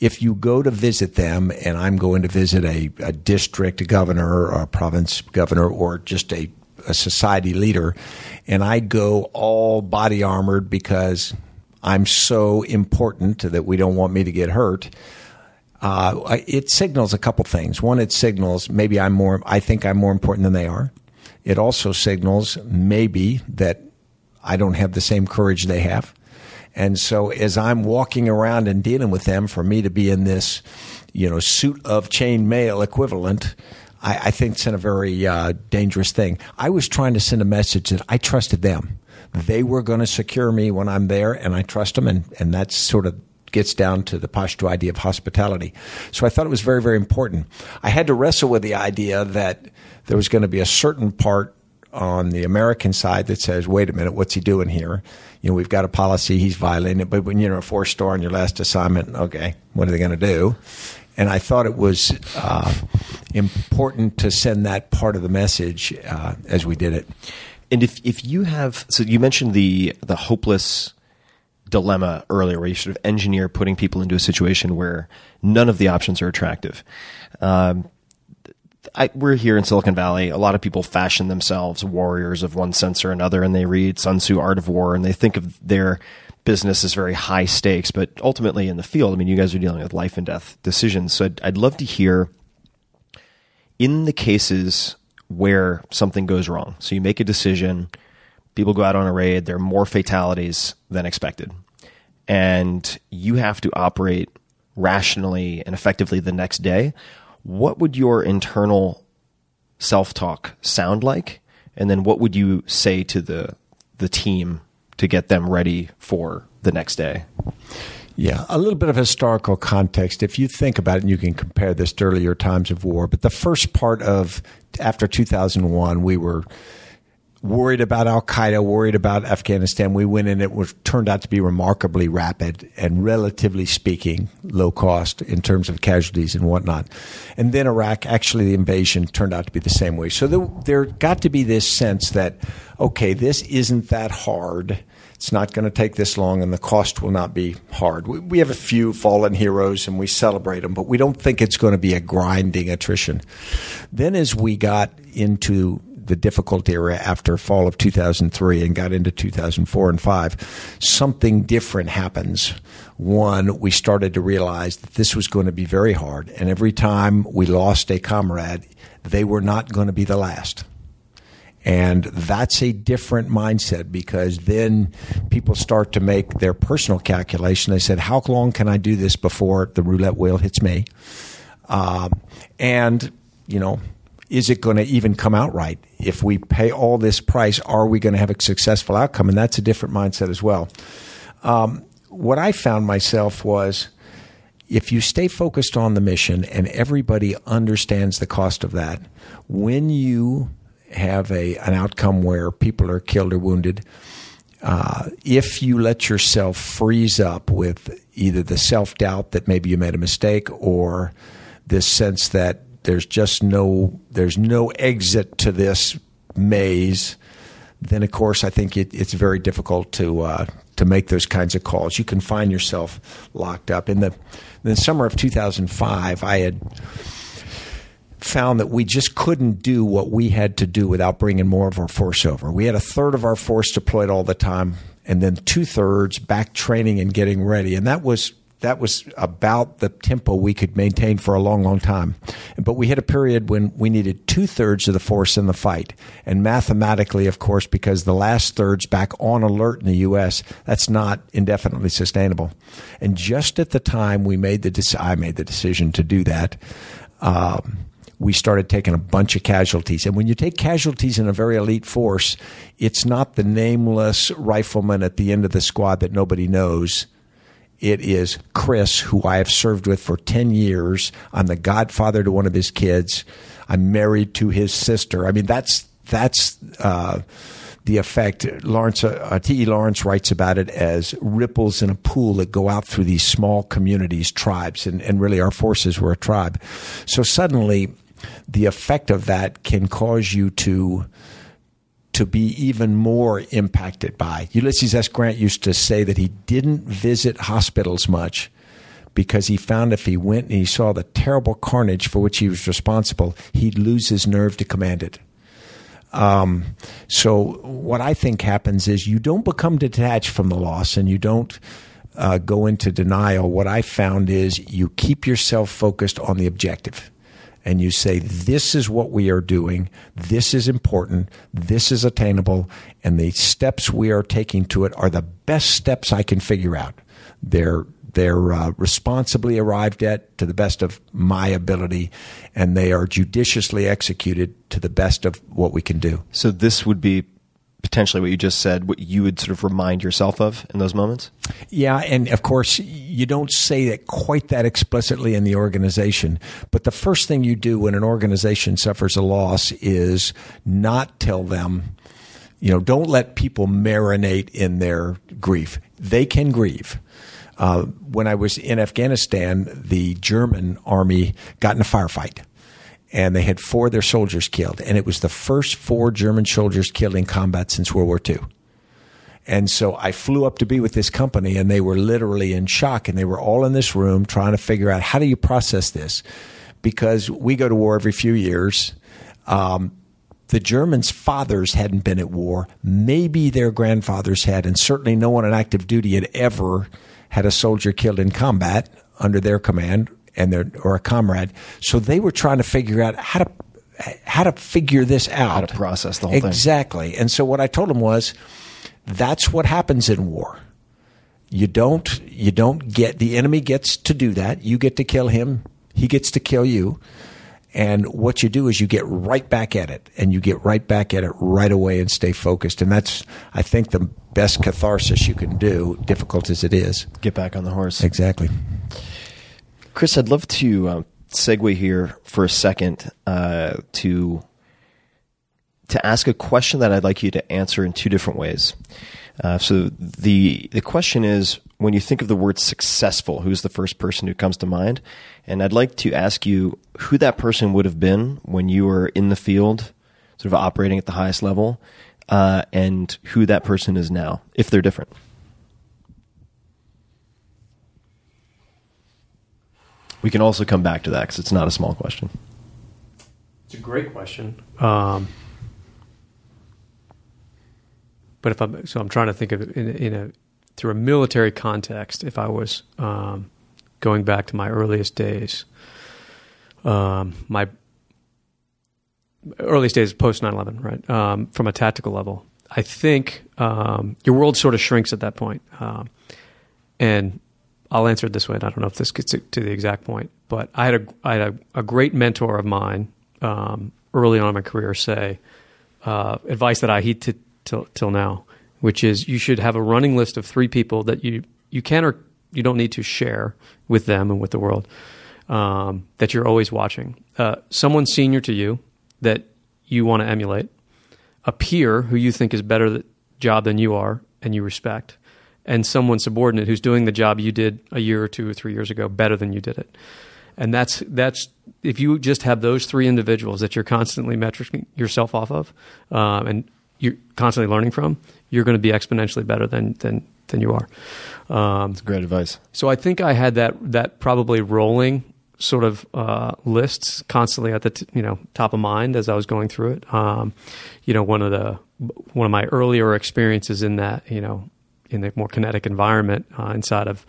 if you go to visit them, and I'm going to visit a, a district governor or a province governor or just a, a society leader, and I go all body armored because I'm so important that we don't want me to get hurt. Uh, it signals a couple things. One, it signals maybe I'm more. I think I'm more important than they are. It also signals maybe that I don't have the same courage they have. And so as I'm walking around and dealing with them, for me to be in this, you know, suit of chain mail equivalent, I, I think it's in a very uh, dangerous thing. I was trying to send a message that I trusted them. They were going to secure me when I'm there, and I trust them, and, and that's sort of gets down to the Pashto idea of hospitality. So I thought it was very, very important. I had to wrestle with the idea that there was going to be a certain part on the American side that says, wait a minute, what's he doing here? You know, we've got a policy, he's violating it, but when you're a four star on your last assignment, okay, what are they going to do? And I thought it was uh, important to send that part of the message uh, as we did it. And if if you have, so you mentioned the the hopeless dilemma earlier, where you sort of engineer putting people into a situation where none of the options are attractive. Um, I, we're here in Silicon Valley. A lot of people fashion themselves warriors of one sense or another, and they read Sun Tzu Art of War, and they think of their business as very high stakes. But ultimately, in the field, I mean, you guys are dealing with life and death decisions. So I'd, I'd love to hear in the cases where something goes wrong. So you make a decision, people go out on a raid, there are more fatalities than expected. And you have to operate rationally and effectively the next day. What would your internal self talk sound like? And then what would you say to the the team to get them ready for the next day? Yeah, a little bit of historical context. If you think about it, and you can compare this to earlier times of war, but the first part of after 2001, we were worried about Al Qaeda, worried about Afghanistan. We went in; it was turned out to be remarkably rapid and, relatively speaking, low cost in terms of casualties and whatnot. And then Iraq, actually, the invasion turned out to be the same way. So there, there got to be this sense that okay, this isn't that hard it's not going to take this long, and the cost will not be hard. We, we have a few fallen heroes, and we celebrate them, but we don't think it's going to be a grinding attrition. Then, as we got into the difficult era after fall of 2003 and got into 2004 and 5 something different happens one we started to realize that this was going to be very hard and every time we lost a comrade they were not going to be the last and that's a different mindset because then people start to make their personal calculation. They said, How long can I do this before the roulette wheel hits me? Um, and, you know, is it going to even come out right? If we pay all this price, are we going to have a successful outcome? And that's a different mindset as well. Um, what I found myself was if you stay focused on the mission and everybody understands the cost of that, when you have a an outcome where people are killed or wounded, uh, if you let yourself freeze up with either the self doubt that maybe you made a mistake or this sense that there's just no there's no exit to this maze, then of course I think it, it's very difficult to uh, to make those kinds of calls. You can find yourself locked up in the in the summer of 2005. I had found that we just couldn't do what we had to do without bringing more of our force over. We had a third of our force deployed all the time, and then two thirds back training and getting ready, and that was that was about the tempo we could maintain for a long, long time. But we hit a period when we needed two thirds of the force in the fight. And mathematically, of course, because the last third's back on alert in the U.S., that's not indefinitely sustainable. And just at the time we made the, I made the decision to do that, um, we started taking a bunch of casualties. And when you take casualties in a very elite force, it's not the nameless rifleman at the end of the squad that nobody knows. It is Chris, who I have served with for 10 years. I'm the godfather to one of his kids. I'm married to his sister. I mean, that's, that's, uh, the effect. Lawrence uh, T. E. Lawrence writes about it as ripples in a pool that go out through these small communities, tribes, and, and really our forces were a tribe. So suddenly, the effect of that can cause you to to be even more impacted by. Ulysses S. Grant used to say that he didn't visit hospitals much because he found if he went and he saw the terrible carnage for which he was responsible, he'd lose his nerve to command it. Um, so what I think happens is you don't become detached from the loss and you don't uh, go into denial. What I found is you keep yourself focused on the objective and you say, This is what we are doing. This is important. This is attainable. And the steps we are taking to it are the best steps I can figure out. They're they're uh, responsibly arrived at to the best of my ability, and they are judiciously executed to the best of what we can do. So this would be potentially what you just said, what you would sort of remind yourself of in those moments? Yeah, and of course, you don't say it quite that explicitly in the organization, but the first thing you do when an organization suffers a loss is not tell them, you know, don't let people marinate in their grief. They can grieve. Uh, when I was in Afghanistan, the German army got in a firefight and they had four of their soldiers killed. And it was the first four German soldiers killed in combat since World War II. And so I flew up to be with this company, and they were literally in shock. And they were all in this room trying to figure out how do you process this? Because we go to war every few years. Um, the Germans' fathers hadn't been at war. Maybe their grandfathers had, and certainly no one on active duty had ever had a soldier killed in combat under their command and their or a comrade. So they were trying to figure out how to how to figure this out, how to process the whole exactly. thing. Exactly. And so what I told them was, that's what happens in war. You don't you don't get the enemy gets to do that. You get to kill him. He gets to kill you. And what you do is you get right back at it and you get right back at it right away and stay focused. And that's, I think, the best catharsis you can do, difficult as it is. Get back on the horse. Exactly. Chris, I'd love to uh, segue here for a second uh, to to ask a question that I'd like you to answer in two different ways. Uh, so the the question is, when you think of the word successful, who's the first person who comes to mind? And I'd like to ask you who that person would have been when you were in the field, sort of operating at the highest level, uh, and who that person is now, if they're different. We can also come back to that because it's not a small question. It's a great question. Um, but if I'm so, I'm trying to think of it in, in a through a military context. If I was um, going back to my earliest days, um, my earliest days post 9/11, right? Um, from a tactical level, I think um, your world sort of shrinks at that point, um, and I'll answer it this way. And I don't know if this gets to the exact point, but I had a I had a, a great mentor of mine um, early on in my career say uh, advice that I heed to, till till now, which is you should have a running list of three people that you you can or you don't need to share with them and with the world um, that you're always watching. Uh, someone senior to you that you want to emulate, a peer who you think is better job than you are and you respect, and someone subordinate who's doing the job you did a year or two or three years ago better than you did it. And that's that's if you just have those three individuals that you're constantly metricing yourself off of, um, and you're constantly learning from, you're going to be exponentially better than than than you are. Um, that's great advice. So I think I had that that probably rolling sort of uh, lists constantly at the t- you know top of mind as I was going through it. Um, you know, one of the one of my earlier experiences in that you know in the more kinetic environment uh, inside of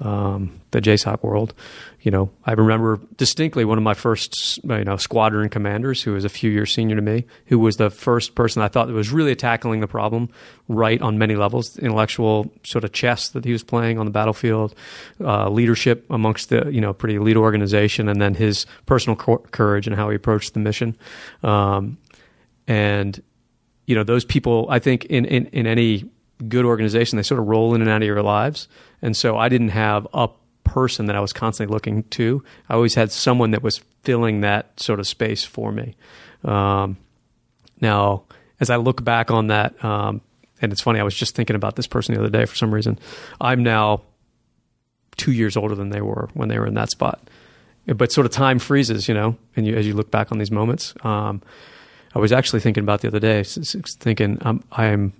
um, the JSOC world. You know, I remember distinctly one of my first, you know, squadron commanders who was a few years senior to me, who was the first person I thought that was really tackling the problem right on many levels, intellectual sort of chess that he was playing on the battlefield, uh, leadership amongst the, you know, pretty elite organization, and then his personal courage and how he approached the mission. Um, and, you know, those people, I think in, in, in any good organization, they sort of roll in and out of your lives. And so I didn't have a person that I was constantly looking to. I always had someone that was filling that sort of space for me. Um, now, as I look back on that, um, and it's funny, I was just thinking about this person the other day for some reason. I'm now two years older than they were when they were in that spot. But sort of time freezes, you know, and you, as you look back on these moments. Um, I was actually thinking about the other day, thinking I'm, I'm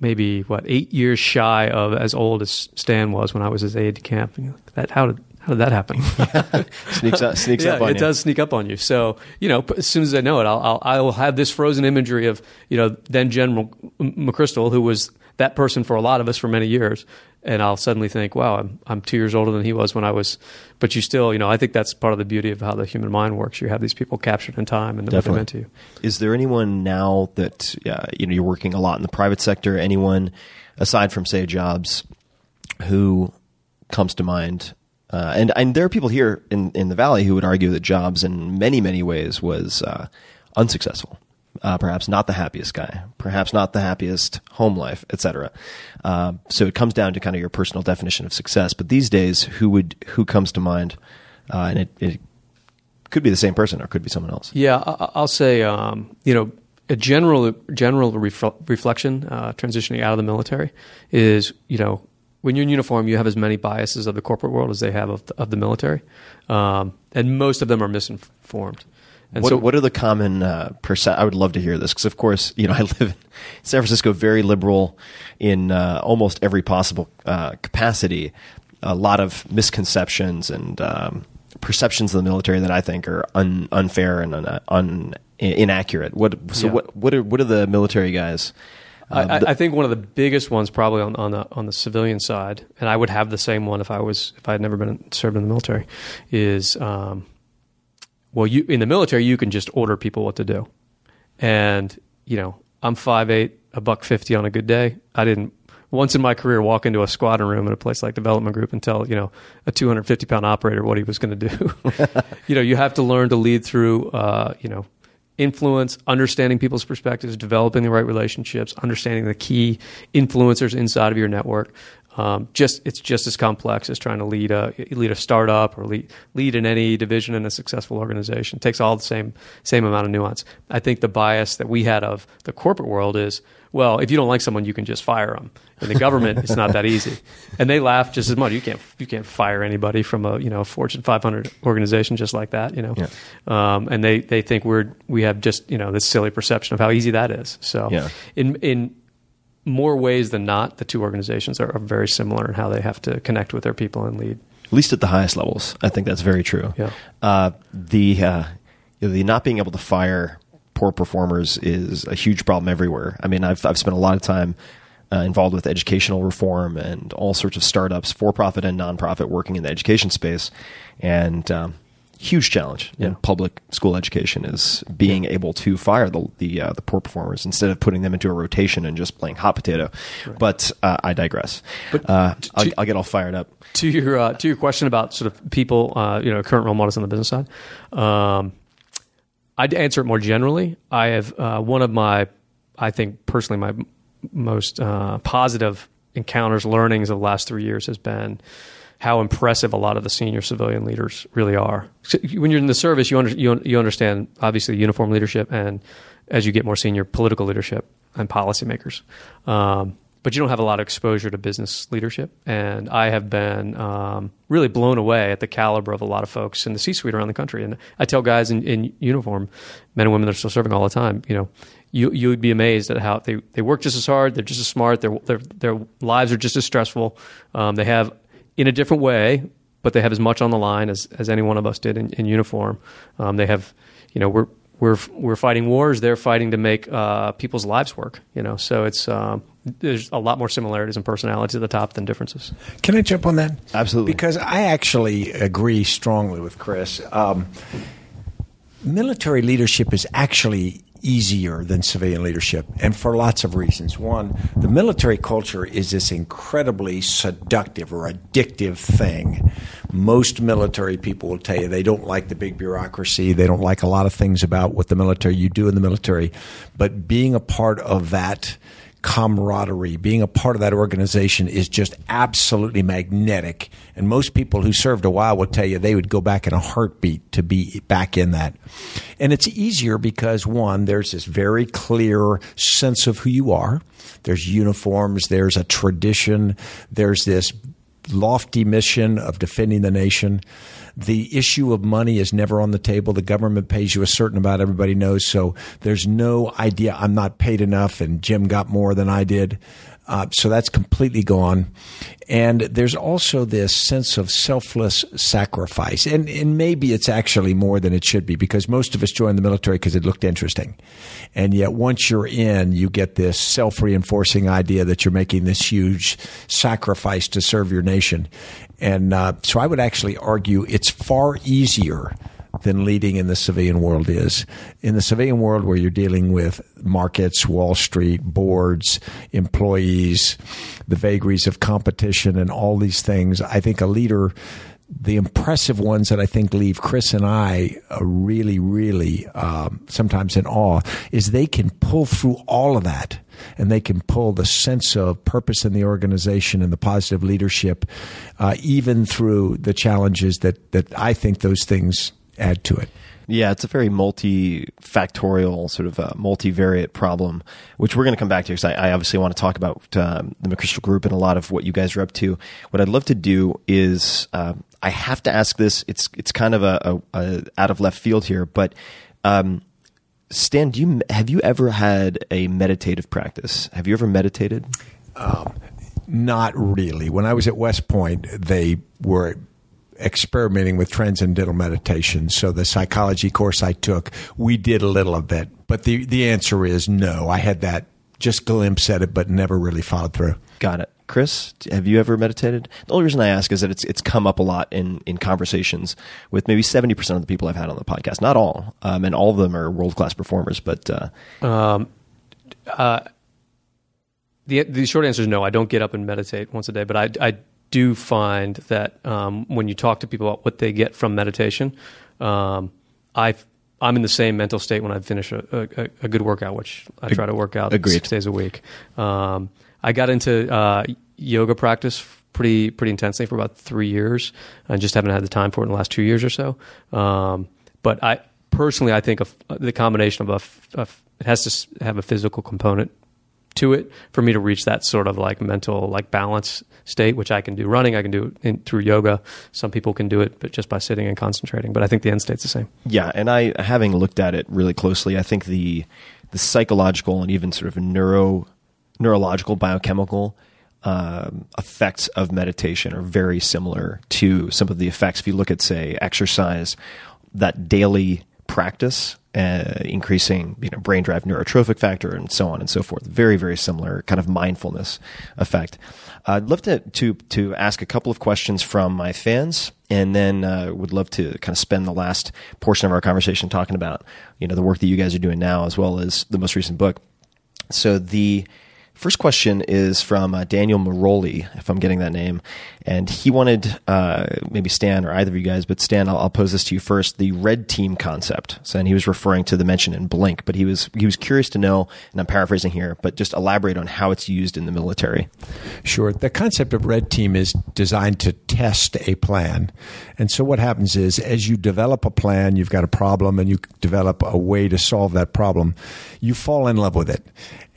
maybe what eight years shy of as old as Stan was when I was his aide de camp. And you're like, That how did how did that happen? Sneaks up, sneaks yeah, up on it you. does sneak up on you. So you know, as soon as I know it, I'll, I'll I will have this frozen imagery of you know then General McChrystal, who was that person for a lot of us for many years, and I'll suddenly think, wow, I'm I'm two years older than he was when I was. But you still, you know, I think that's part of the beauty of how the human mind works. You have these people captured in time and what they meant to you. Is there anyone now that uh, you know you're working a lot in the private sector? Anyone aside from say Jobs who comes to mind? Uh, and and there are people here in in the valley who would argue that Jobs, in many many ways, was uh, unsuccessful. Uh, perhaps not the happiest guy, perhaps not the happiest home life, etc. Uh, so it comes down to kind of your personal definition of success. But these days, who would who comes to mind? Uh, and it, it could be the same person or could be someone else. Yeah, I'll say, um, you know, a general general refl- reflection uh, transitioning out of the military is, you know, when you're in uniform, you have as many biases of the corporate world as they have of the, of the military, um, and most of them are misinformed. And what, so, what are the common uh, percent? I would love to hear this because, of course, you know I live in San Francisco, very liberal in uh, almost every possible uh, capacity. A lot of misconceptions and um, perceptions of the military that I think are un, unfair and un, un, inaccurate. What so Yeah. what what are what are the military guys? I, uh, I- I think one of the biggest ones probably on, on the on the civilian side, and I would have the same one if I was if I had never been served in the military, is um, well, you in the military you can just order people what to do, and you know I'm five eight, a buck fifty on a good day. I didn't once in my career walk into a squadron room at a place like Development Group and tell you know a 250 pound operator what he was going to do. you know, you have to learn to lead through uh, you know influence, understanding people's perspectives, developing the right relationships, understanding the key influencers inside of your network. Um, just it's just as complex as trying to lead a lead a startup or lead lead in any division in a successful organization. It takes all the same same amount of nuance. I think the bias that we had of the corporate world is well, if you don't like someone, you can just fire them. In the government, it's not that easy, and they laugh just as much. You can't you can't fire anybody from a you know Fortune 500 organization just like that. You know, um, and they they think we're we have just you know this silly perception of how easy that is. So Yeah. in in more ways than not, the two organizations are, are very similar in how they have to connect with their people and lead. at least at the highest levels. I think that's very true. Yeah. Uh, the uh, you know, the not being able to fire poor performers is a huge problem everywhere. I mean, I've I've spent a lot of time uh, involved with educational reform and all sorts of startups, for profit and nonprofit, working in the education space, and um, huge challenge in public school education is being able to fire the the, uh, the poor performers instead of putting them into a rotation and just playing hot potato. But uh, I digress. But uh, to- I'll, I'll get all fired up. to your uh, to your question about sort of people, uh, you know, current role models on the business side, um, I'd answer it more generally. I have uh, one of my, I think personally, my most uh, positive encounters, learnings of the last three years has been how impressive a lot of the senior civilian leaders really are. So when you're in the service, you, under, you you understand obviously uniform leadership, and as you get more senior, political leadership and policymakers. Um, but you don't have a lot of exposure to business leadership. And I have been um, really blown away at the caliber of a lot of folks in the C-suite around the country. And I tell guys in, in uniform, men and women that are still serving all the time, you know, you you would be amazed at how they, they work just as hard, they're just as smart, their their their lives are just as stressful. Um, they have in a different way, but they have as much on the line as, as any one of us did in, in uniform. Um, they have, you know, we're we're we're fighting wars. They're fighting to make uh, people's lives work. You know, so it's um, there's a lot more similarities in personality at the top than differences. Can I jump on that? Absolutely. Because I actually agree strongly with Chris. Um, military leadership is actually easier than civilian leadership, and for lots of reasons. One, the military culture is this incredibly seductive or addictive thing. Most military people will tell you they don't like the big bureaucracy. They don't like a lot of things about what the military you do in the military, but being a part of that camaraderie, being a part of that organization is just absolutely magnetic. And most people who served a while will tell you they would go back in a heartbeat to be back in that. And it's easier because one, there's this very clear sense of who you are. There's uniforms, there's a tradition, there's this lofty mission of defending the nation. The issue of money is never on the table. The government pays you a certain amount. Everybody knows. So there's no idea I'm not paid enough and Jim got more than I did. Uh, so that's completely gone. And there's also this sense of selfless sacrifice. And, and maybe it's actually more than it should be because most of us joined the military because it looked interesting. And yet once you're in, you get this self reinforcing idea that you're making this huge sacrifice to serve your nation. And uh, so I would actually argue it's far easier than leading in the civilian world is. In the civilian world, where you're dealing with markets, Wall Street, boards, employees, the vagaries of competition, and all these things, I think a leader. The impressive ones that I think leave Chris and I uh, really, really um, sometimes in awe is they can pull through all of that and they can pull the sense of purpose in the organization and the positive leadership, uh, even through the challenges that that I think those things add to it. Yeah, it's a very multifactorial, sort of uh, multivariate problem, which we're going to come back to because I, I, obviously want to talk about um, the McChrystal Group and a lot of what you guys are up to. What I'd love to do is uh, I have to ask this. It's it's kind of a, a, a out of left field here, but um, Stan, do you have you ever had a meditative practice? Have you ever meditated? Um, not really. When I was at West Point, they were experimenting with transcendental meditation. So the psychology course I took, we did a little of it. But the, the answer is no. I had that just glimpse at it, but never really followed through. Got it. Chris, have you ever meditated? The only reason I ask is that it's it's come up a lot in in conversations with maybe seventy percent of the people I've had on the podcast. Not all, um, and all of them are world class performers. But uh, um, uh, the the short answer is no. I don't get up and meditate once a day, but I I do find that um, when you talk to people about what they get from meditation, um, I I'm in the same mental state when I finish a, a, a, good workout, which I try to work out Agreed. six days a week. Um, I got into uh, yoga practice pretty pretty intensely for about three years, and just haven't had the time for it in the last two years or so. Um, but I personally, I think the combination of a, a, it has to have a physical component to it for me to reach that sort of like mental like balance state, which I can do running. I can do it in, through yoga. Some people can do it, but just by sitting and concentrating. But I think the end state's the same. Yeah, and I, having looked at it really closely, I think the the psychological and even sort of neuro neurological biochemical um, effects of meditation are very similar to some of the effects. If you look at, say, exercise, that daily practice uh, increasing you know brain derived neurotrophic factor and so on and so forth. Very very similar kind of mindfulness effect. Uh, I'd love to to to ask a couple of questions from my fans, and then uh, would love to kind of spend the last portion of our conversation talking about you know the work that you guys are doing now as well as the most recent book. So the First question is from uh, Daniel Maroli, if I'm getting that name, and he wanted uh, maybe Stan or either of you guys, but Stan, I'll, I'll, pose this to you first: the red team concept. So, and he was referring to the mention in Blink, but he was he was curious to know, and I'm paraphrasing here, but just elaborate on how it's used in the military. Sure. The concept of red team is designed to test a plan, and so what happens is, as you develop a plan, you've got a problem, and you develop a way to solve that problem, you fall in love with it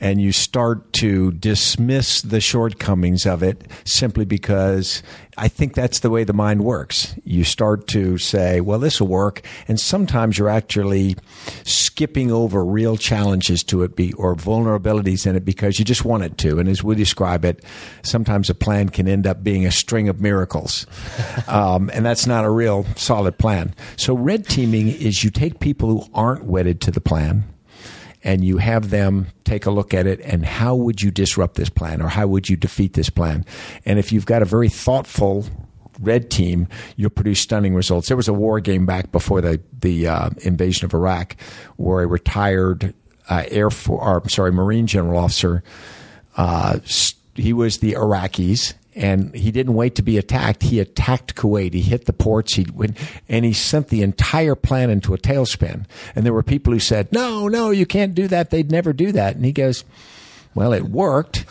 and you start to dismiss the shortcomings of it simply because I think that's the way the mind works. You start to say, well, this will work. And sometimes you're actually skipping over real challenges to it be, or vulnerabilities in it because you just want it to. And as we describe it, sometimes a plan can end up being a string of miracles. um, and that's not a real solid plan. So red teaming is you take people who aren't wedded to the plan and you have them take a look at it and how would you disrupt this plan or how would you defeat this plan? And if you've got a very thoughtful red team, you'll produce stunning results. There was a war game back before the the uh, invasion of Iraq, where a retired uh, Air Force, or, sorry, Marine general officer, uh, he was the Iraqis, and he didn't wait to be attacked. He attacked Kuwait. He hit the ports. He went, and he sent the entire plan into a tailspin. And there were people who said, "No, no, you can't do that. They'd never do that." And he goes, "Well, it worked."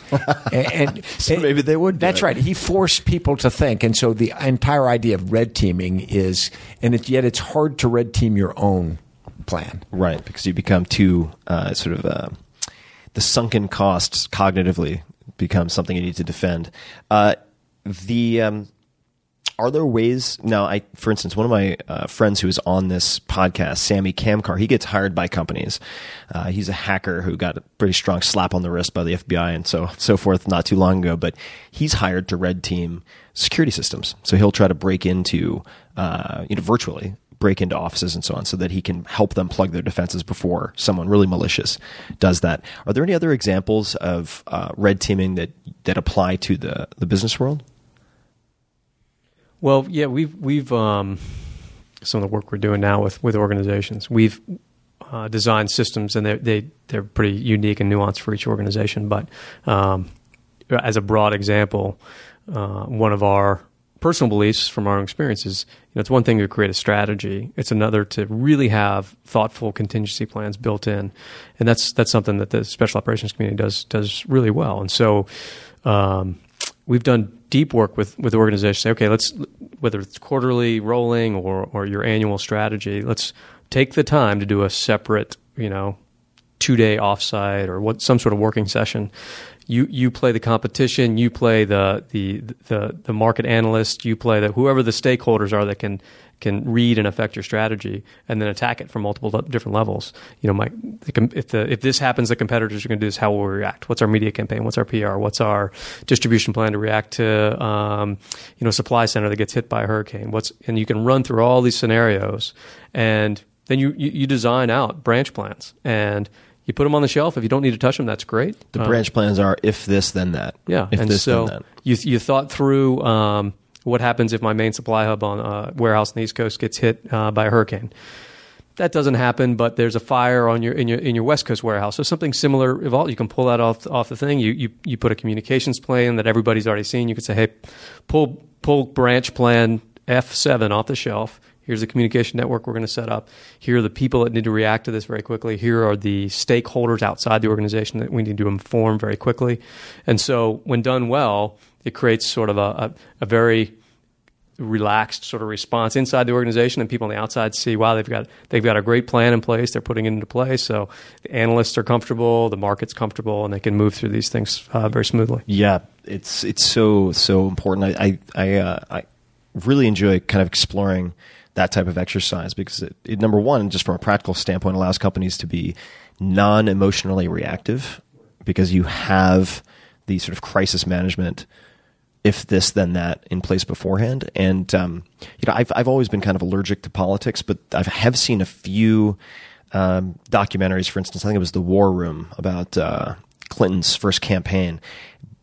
and, and so maybe they would. that's it. right. He forced people to think, and so the entire idea of red teaming is, and it, yet it's hard to red team your own plan, right? Because you become too uh, sort of. Uh, the sunken costs cognitively becomes something you need to defend. Uh, the um, are there ways now? I, for instance, one of my uh, friends who is on this podcast, Samy Kamkar, he gets hired by companies. Uh, he's a hacker who got a pretty strong slap on the wrist by the FBI and so so forth not too long ago. But he's hired to red team security systems, so he'll try to break into uh, you know virtually break into offices and so on, so that he can help them plug their defenses before someone really malicious does that. Are there any other examples of uh, red teaming that that apply to the the business world? Well, yeah, we've we've um, some of the work we're doing now with with organizations. We've uh, designed systems, and they're they, they're pretty unique and nuanced for each organization. But um, as a broad example, uh, one of our personal beliefs from our own experiences, you know, it's one thing to create a strategy. It's another to really have thoughtful contingency plans built in, and that's that's something that the special operations community does does really well. And so, um, we've done deep work with with organizations. Say, okay, let's whether it's quarterly, rolling, or or your annual strategy. Let's take the time to do a separate, you know, two day offsite or what some sort of working session. You you play the competition. You play the the the the market analyst. You play the whoever the stakeholders are that can can read and affect your strategy, and then attack it from multiple different levels. You know, my, if the if this happens, the competitors are going to do this. How will we react? What's our media campaign? What's our PR? What's our distribution plan to react to um, you know supply center that gets hit by a hurricane? What's and you can run through all these scenarios, and then you you, you design out branch plans and you put them on the shelf. If you don't need to touch them, that's great. The um, branch plans are if this, then that. Yeah, if and this, so then that. you you thought through um, what happens if my main supply hub on uh, warehouse on the East Coast gets hit uh, by a hurricane. That doesn't happen, but there's a fire on your in your in your West Coast warehouse. So something similar. Evolve. You can pull that off off the thing. You you you put a communications plan that everybody's already seen. You could say, hey, pull pull branch plan F7 off the shelf Here's the communication network we're going to set up. Here are the people that need to react to this very quickly. Here are the stakeholders outside the organization that we need to inform very quickly. And so, when done well, it creates sort of a, a, a very relaxed sort of response inside the organization, and people on the outside see, wow, they've got they've got a great plan in place. They're putting it into place. So the analysts are comfortable, the market's comfortable, and they can move through these things uh, very smoothly. Yeah, it's it's so so important. I I I, uh, I really enjoy kind of exploring that type of exercise because it, it, number one, just from a practical standpoint, allows companies to be non emotionally reactive because you have the sort of crisis management if this then that in place beforehand. And um, you know I've, I've always been kind of allergic to politics but i have seen a few um, documentaries. For instance i think it was the war room about uh, clinton's first campaign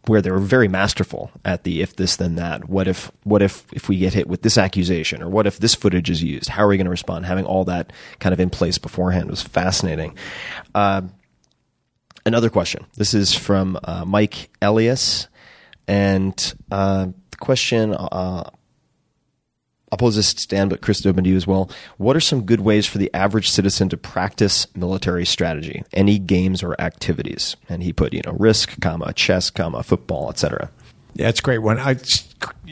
where they were very masterful at the if this then that. What if what if if we get hit with this accusation or what if this footage is used? How are we going to respond? Having all that kind of in place beforehand was fascinating. Uh, another question. This is from uh, Mike Elias, and uh, the question uh, I'll pose this to Stan, but Chris, open to you as well. What are some good ways for the average citizen to practice military strategy? Any games or activities? And he put, you know, risk, comma, chess, comma, football, etc. Yeah, it's a great one. I,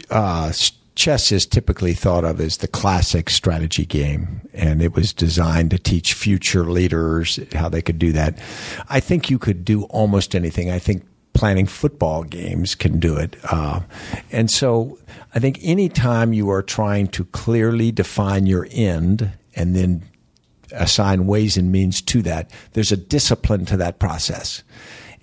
uh, chess is typically thought of as the classic strategy game, and it was designed to teach future leaders how they could do that. I think you could do almost anything. I think planning football games can do it. Uh, and so I think anytime you are trying to clearly define your end and then assign ways and means to that, there's a discipline to that process.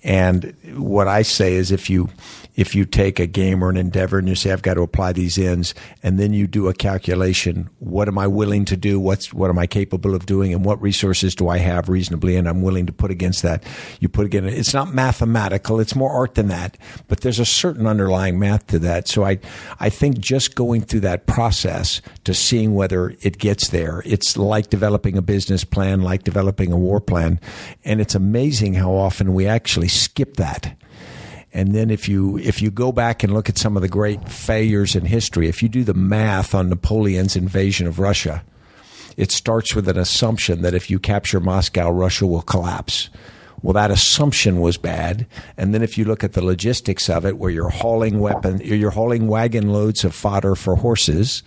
And what I say is if you if you take a game or an endeavor and you say, I've got to apply these ends, and then you do a calculation, what am I willing to do? What's, what am I capable of doing? And what resources do I have reasonably and I'm willing to put against that? You put again, it's not mathematical. It's more art than that, but there's a certain underlying math to that. So I, I think just going through that process to seeing whether it gets there, it's like developing a business plan, like developing a war plan. And it's amazing how often we actually skip that and then if you if you go back and look at some of the great failures in history, if you do the math on Napoleon's invasion of Russia, it starts with an assumption that if you capture Moscow, Russia will collapse. Well, that assumption was bad. And then if you look at the logistics of it, where you're hauling weapon, you're hauling wagon loads of fodder for horses,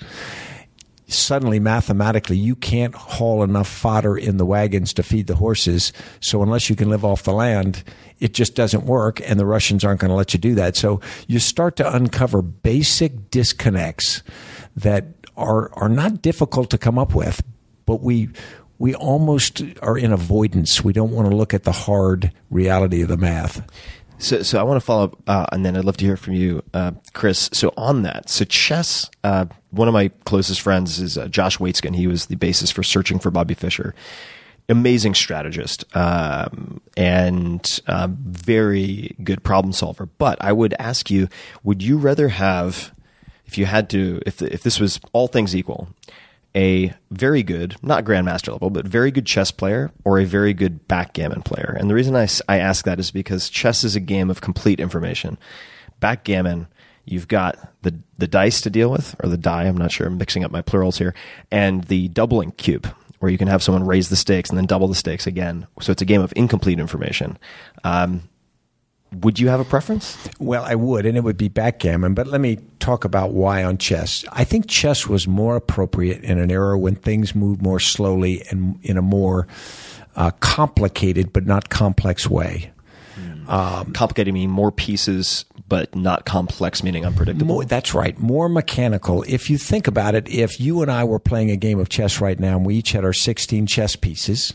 suddenly mathematically you can't haul enough fodder in the wagons to feed the horses. So unless you can live off the land, it just doesn't work, and the Russians aren't going to let you do that. So you start to uncover basic disconnects that are are not difficult to come up with, but we we almost are in avoidance. We don't want to look at the hard reality of the math. So, so I want to follow up, uh, and then I'd love to hear from you, uh, Chris. So on that, so chess. Uh, one of my closest friends is uh, Josh Waitzkin. He was the basis for Searching for Bobby Fischer. Amazing strategist um, and uh, very good problem solver. But I would ask you: Would you rather have, if you had to, if if this was all things equal, a very good, not grandmaster level, but very good chess player or a very good backgammon player. And the reason I, I ask that is because chess is a game of complete information. Backgammon, you've got the, the dice to deal with, or the die, I'm not sure, I'm mixing up my plurals here, and the doubling cube, where you can have someone raise the stakes and then double the stakes again. So it's a game of incomplete information. Um, would you have a preference? Well, I would, and it would be backgammon. But let me talk about why on chess. I think chess was more appropriate in an era when things moved more slowly and in a more uh, complicated but not complex way. Um, complicated meaning more pieces, but not complex meaning unpredictable. More, that's right, more mechanical. If you think about it, if you and I were playing a game of chess right now, and we each had our sixteen chess pieces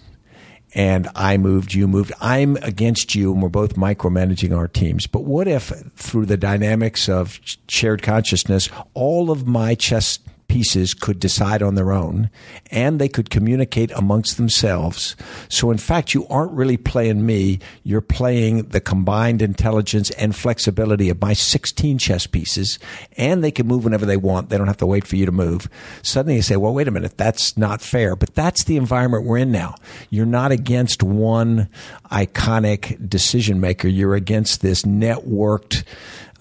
and I moved, you moved. I'm against you, and we're both micromanaging our teams. But what if, through the dynamics of shared consciousness, all of my chess pieces could decide on their own and they could communicate amongst themselves. So, in fact, you aren't really playing me, you're playing the combined intelligence and flexibility of my 16 chess pieces, and they can move whenever they want. They don't have to wait for you to move. Suddenly you say, well, wait a minute, that's not fair. But that's the environment we're in now. You're not against one iconic decision maker, you're against this networked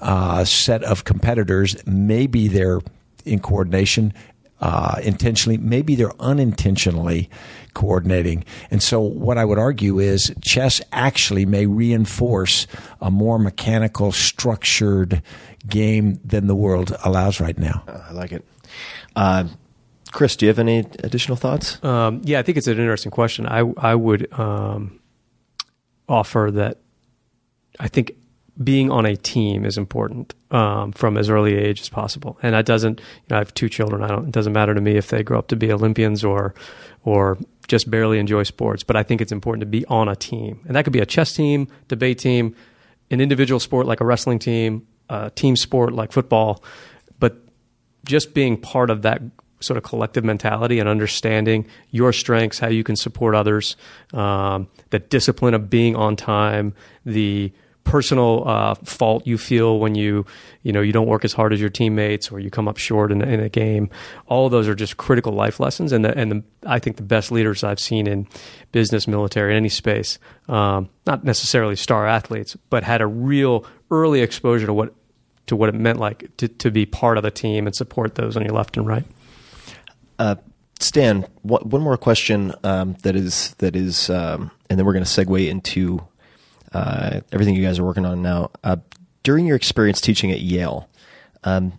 uh, set of competitors. Maybe they're in coordination uh, intentionally, maybe they're unintentionally coordinating. And so, what I would argue is chess actually may reinforce a more mechanical, structured game than the world allows right now. Uh, I like it. Uh, Chris, do you have any additional thoughts? Um, yeah, I think it's an interesting question. I I would um, offer that I think being on a team is important um, from as early age as possible. And that doesn't, you know, I have two children. I don't, it doesn't matter to me if they grow up to be Olympians or, or just barely enjoy sports. But I think it's important to be on a team, and that could be a chess team, debate team, an individual sport like a wrestling team, a team sport like football. But just being part of that sort of collective mentality and understanding your strengths, how you can support others, um, the discipline of being on time, the personal uh, fault you feel when you you know you don't work as hard as your teammates or you come up short in, in a game. All of those are just critical life lessons, and the, and the, I think the best leaders I've seen in business, military, any space, um, not necessarily star athletes, but had a real early exposure to what to what it meant like to, to be part of the team and support those on your left and right. Uh, Stan, one more question um, that is that is, um, and then we're going to segue into uh, everything you guys are working on now. Uh, during your experience teaching at Yale, um,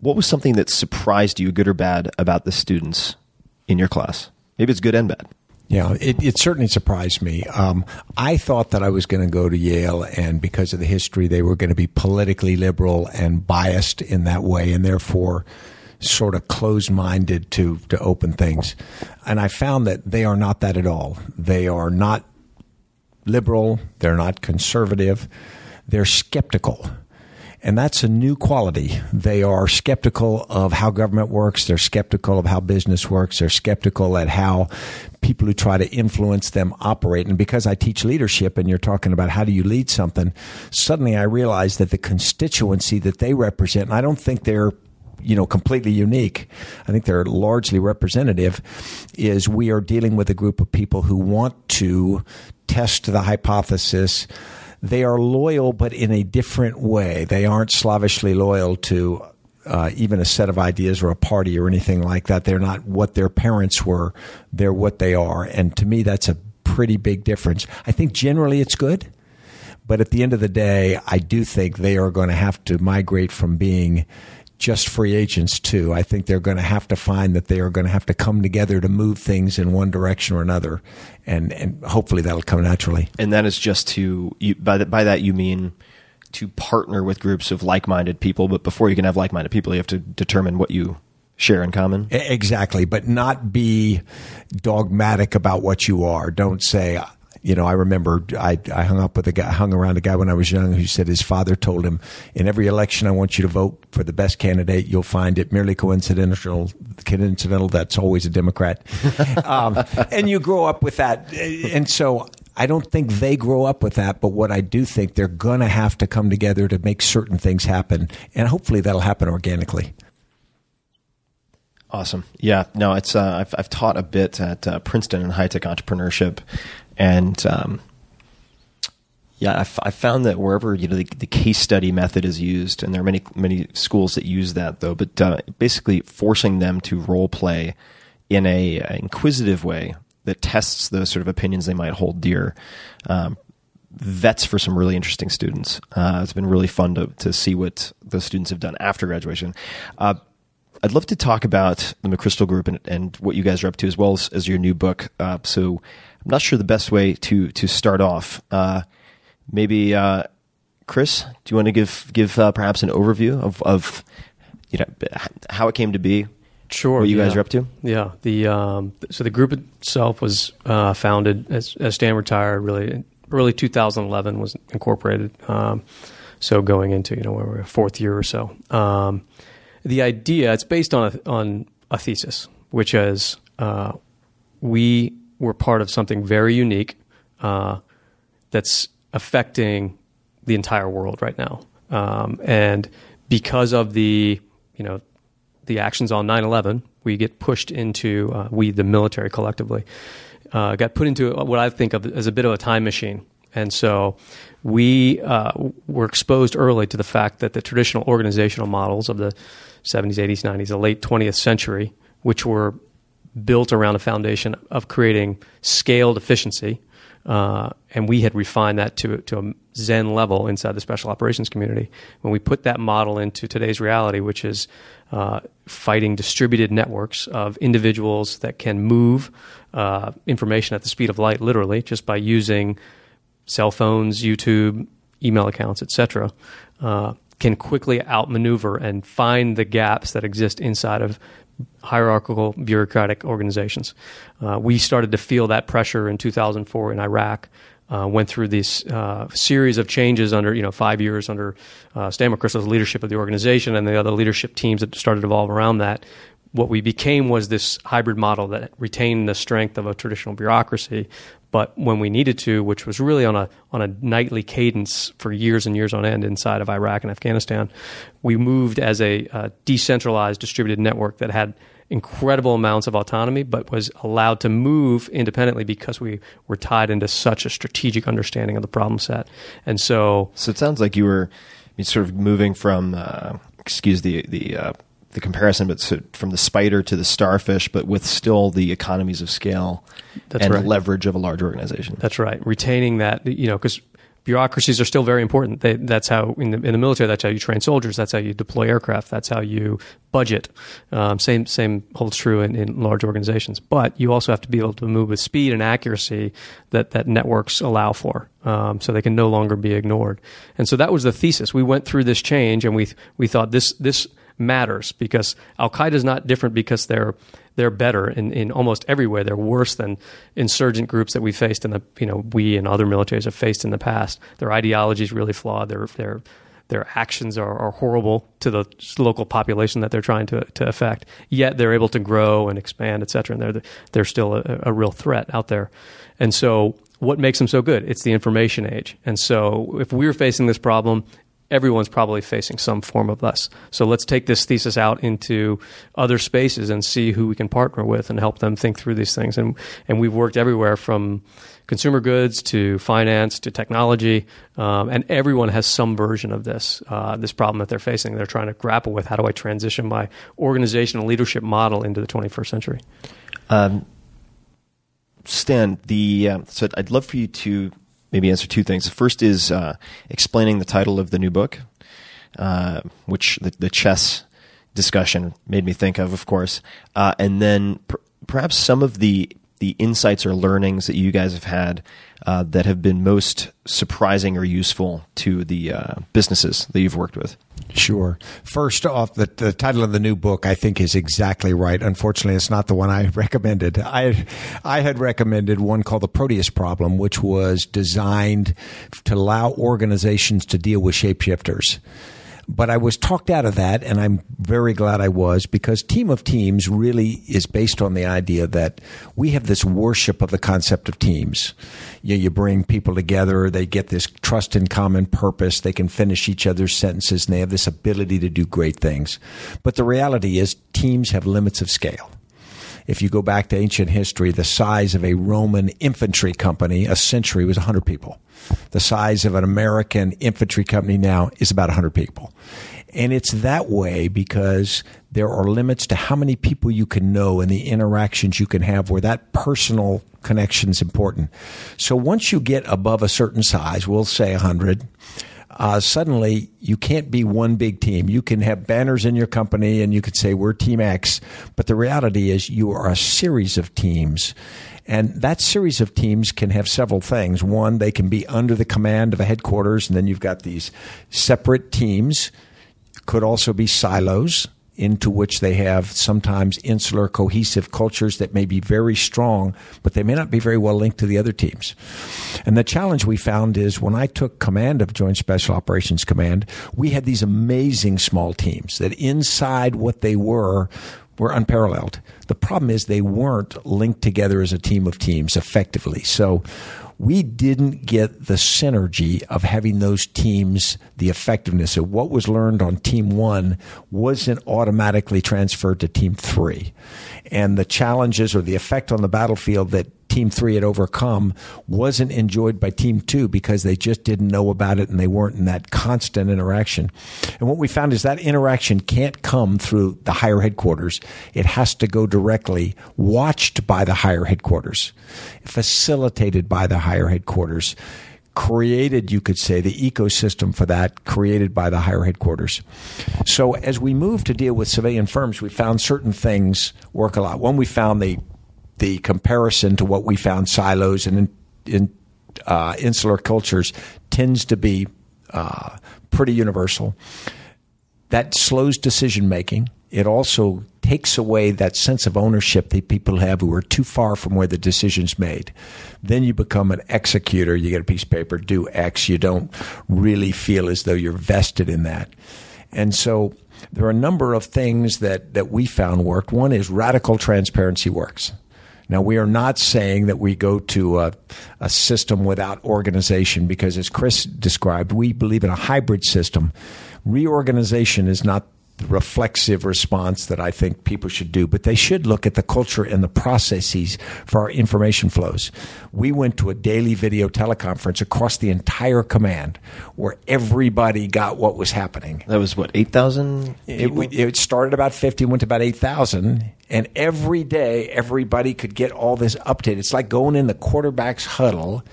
what was something that surprised you, good or bad, about the students in your class? Maybe it's good and bad. Yeah, it, it certainly surprised me. Um, I thought that I was going to go to Yale, and because of the history, they were going to be politically liberal and biased in that way, and therefore sort of closed minded to, to open things. And I found that they are not that at all. They are not liberal, they're not conservative, they're skeptical. And that's a new quality. They are skeptical of how government works. They're skeptical of how business works. They're skeptical at how people who try to influence them operate. And because I teach leadership and you're talking about how do you lead something, suddenly I realize that the constituency that they represent, I don't think they're you know completely unique. I think they're largely representative. Is we are dealing with a group of people who want to test the hypothesis. They are loyal, but in a different way. They aren't slavishly loyal to uh, even a set of ideas or a party or anything like that. They're not what their parents were. They're what they are. And to me, that's a pretty big difference. I think generally it's good. But at the end of the day, I do think they are going to have to migrate from being just free agents too. I think they're going to have to find that they are going to have to come together to move things in one direction or another, and and hopefully that'll come naturally. And that is just to you, by that by that you mean to partner with groups of like-minded people. But before you can have like-minded people, you have to determine what you share in common. Exactly, but not be dogmatic about what you are. Don't say, you know, I remember I, I hung up with a guy, hung around a guy when I was young who said his father told him, in every election, I want you to vote for the best candidate. You'll find it merely coincidental, coincidental. That's always a Democrat. um, and you grow up with that. And so I don't think they grow up with that, but what I do think they're going to have to come together to make certain things happen. And hopefully that'll happen organically. Awesome. Yeah. No, it's uh, I've I've taught a bit at uh, Princeton in high tech entrepreneurship, and um, yeah, I've, found that wherever you know the, the case study method is used, and there are many many schools that use that though, but uh, basically forcing them to role play in a, a inquisitive way that tests those sort of opinions they might hold dear. Um, vets for some really interesting students. Uh, it's been really fun to to see what those students have done after graduation. Uh, I'd love to talk about the McChrystal Group and, and what you guys are up to, as well as, as your new book. Uh, so, not sure the best way to to start off. Uh, maybe, uh, Chris, do you want to give give uh, perhaps an overview of, of you know how it came to be? Sure. What you guys are up to? Yeah. The um, so the group itself was uh, founded as, as Stan retired. Really, early 2011 was incorporated. Um, so going into you know where we're fourth year or so. Um, the idea it's based on a, on a thesis, which is uh, we were part of something very unique uh, that's affecting the entire world right now, um, and because of the you know the actions on 9/11, we get pushed into uh, we the military collectively uh, got put into what I think of as a bit of a time machine. And so we uh, were exposed early to the fact that the traditional organizational models of the 70s, 80s, 90s, the late 20th century, which were built around a foundation of creating scaled efficiency, uh, and we had refined that to, to a Zen level inside the special operations community. When we put that model into today's reality, which is uh, fighting distributed networks of individuals that can move uh, information at the speed of light, literally, just by using cell phones, YouTube, email accounts, etc., uh, can quickly outmaneuver and find the gaps that exist inside of hierarchical bureaucratic organizations. Uh, we started to feel that pressure in 2004 in Iraq. Uh, went through this uh, series of changes under, you know, five years under uh, Stan McChrystal's leadership of the organization and the other leadership teams that started to evolve around that. What we became was this hybrid model that retained the strength of a traditional bureaucracy, but when we needed to, which was really on a on a nightly cadence for years and years on end inside of Iraq and Afghanistan, we moved as a uh, decentralized distributed network that had incredible amounts of autonomy, but was allowed to move independently because we were tied into such a strategic understanding of the problem set. And so, So it sounds like you were sort of moving from, uh, excuse the the uh, the comparison, but from the spider to the starfish, but with still the economies of scale That's and right. leverage of a large organization. That's right. Retaining that, you know, because bureaucracies are still very important. They, that's how in the, in the military. That's how you train soldiers. That's how you deploy aircraft. That's how you budget. Um, same same holds true in, in large organizations. But you also have to be able to move with speed and accuracy that that networks allow for. Um, so they can no longer be ignored. And so that was the thesis. We went through this change, and we we thought this this matters because Al Qaeda is not different because they're they're better in, in almost every way. They're worse than insurgent groups that we faced in the you know we and other militaries have faced in the past. Their ideology is really flawed. Their their their actions are, are horrible to the local population that they're trying to, to affect. Yet they're able to grow and expand, et cetera, and they're they're still a, a real threat out there. And so, what makes them so good? It's the information age. And so, if we're facing this problem, everyone's probably facing some form of this. So let's take this thesis out into other spaces and see who we can partner with and help them think through these things. And and we've worked everywhere from consumer goods to finance to technology, um, and everyone has some version of this uh, this problem that they're facing. They're trying to grapple with how do I transition my organizational leadership model into the 21st century. Um, Stan, the uh, so I'd love for you to maybe answer two things. The first is uh, explaining the title of the new book, uh, which the, the chess discussion made me think of, of course, uh, and then per- perhaps some of the the insights or learnings that you guys have had uh, that have been most surprising or useful to the uh, businesses that you've worked with? Sure. First off, the, the title of the new book I think is exactly right. Unfortunately, it's not the one I recommended. I I had recommended one called the Proteus Problem, which was designed to allow organizations to deal with shapeshifters. But I was talked out of that, and I'm very glad I was because Team of Teams really is based on the idea that we have this worship of the concept of teams. You, you bring people together, they get this trust in common purpose, they can finish each other's sentences, and they have this ability to do great things. But the reality is, teams have limits of scale if you go back to ancient history, the size of a Roman infantry company a century was 100 people. The size of an American infantry company now is about 100 people. And it's that way because there are limits to how many people you can know and the interactions you can have where that personal connection is important. So once you get above a certain size, we'll say 100, uh, suddenly you can't be one big team. You can have banners in your company and you could say, we're Team X, but the reality is you are a series of teams. And that series of teams can have several things. One, they can be under the command of a headquarters, and then you've got these separate teams. Could also be silos into which they have sometimes insular cohesive cultures that may be very strong, but they may not be very well linked to the other teams. And the challenge we found is when I took command of Joint Special Operations Command, we had these amazing small teams that inside what they were were unparalleled. The problem is they weren't linked together as a team of teams effectively. So we didn't get the synergy of having those teams, the effectiveness of what was learned on team one wasn't automatically transferred to team three. And the challenges or the effect on the battlefield that Team Three had overcome wasn't enjoyed by Team Two because they just didn't know about it and they weren't in that constant interaction. And what we found is that interaction can't come through the higher headquarters. It has to go directly, watched by the higher headquarters, facilitated by the higher headquarters created, you could say, the ecosystem for that created by the higher headquarters. So as we moved to deal with civilian firms, we found certain things work a lot. One, we found the the comparison to what we found silos and in, in uh, insular cultures tends to be uh, pretty universal. That slows decision making. It also takes away that sense of ownership that people have who are too far from where the decision's made. Then you become an executor. You get a piece of paper, do X. You don't really feel as though you're vested in that. And so there are a number of things that, that we found worked. One is radical transparency works. Now, we are not saying that we go to a, a, system without organization because, as Chris described, we believe in a hybrid system. Reorganization is not the reflexive response that I think people should do, but they should look at the culture and the processes for our information flows. We went to a daily video teleconference across the entire command where everybody got what was happening. That was what, 8,000? It, it, started about 50, went to about 8,000. And every day, everybody could get all this update. It's like going in the quarterback's huddle.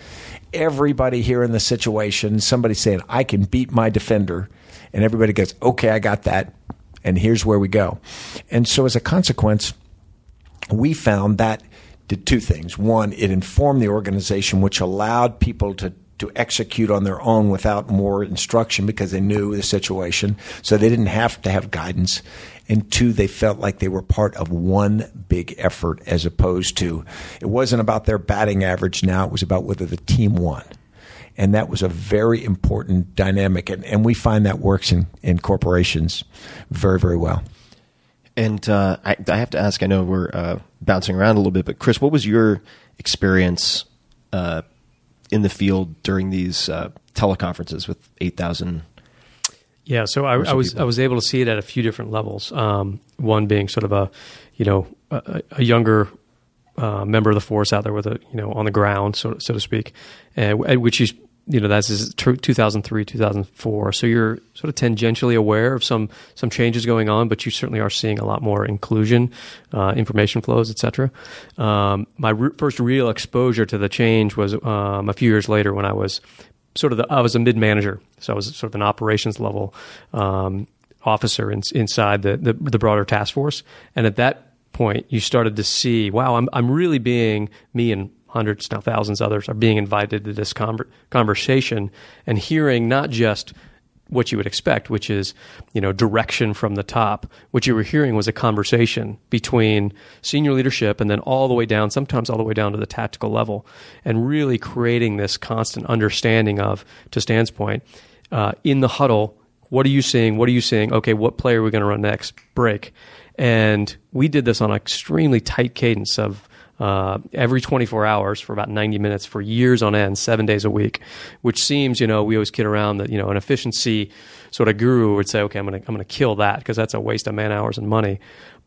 Everybody here in the situation, somebody saying, I can beat my defender. And everybody goes, okay, I got that. And here's where we go. And so as a consequence, we found that did two things. One, it informed the organization, which allowed people to to execute on their own without more instruction because they knew the situation. So they didn't have to have guidance. And two, they felt like they were part of one big effort as opposed to, it wasn't about their batting average now, it was about whether the team won. And that was a very important dynamic. And, and we find that works in, in corporations very, very well. And uh, I, I, have to ask, I know we're uh, bouncing around a little bit, but Chris, what was your experience uh, in the field during these uh, teleconferences with 8,000 yeah, so I, I, was people. I was able to see it at a few different levels. Um, one being sort of a, you know, a, a younger uh, member of the force out there with a, you know, on the ground, so so to speak, and which is you know that's 2003 2004 so you're sort of tangentially aware of some some changes going on but you certainly are seeing a lot more inclusion uh, information flows etc um, my re- first real exposure to the change was um, a few years later when i was sort of the, i was a mid manager so i was sort of an operations level um, officer in, inside the, the, the broader task force. And at that point, you started to see, wow, I'm I'm really being me and hundreds now thousands others are being invited to this conver- conversation and hearing not just what you would expect, which is, you know, direction from the top. What you were hearing was a conversation between senior leadership and then all the way down, sometimes all the way down to the tactical level, and really creating this constant understanding of, to Stan's point, uh, in the huddle, what are you seeing? What are you seeing? Okay, what play are we going to run next? Break. And we did this on an extremely tight cadence of uh, every 24 hours for about 90 minutes for years on end, seven days a week, which seems, you know, we always kid around that, you know, an efficiency sort of guru would say, okay, I'm going to I'm going to kill that because that's a waste of man hours and money.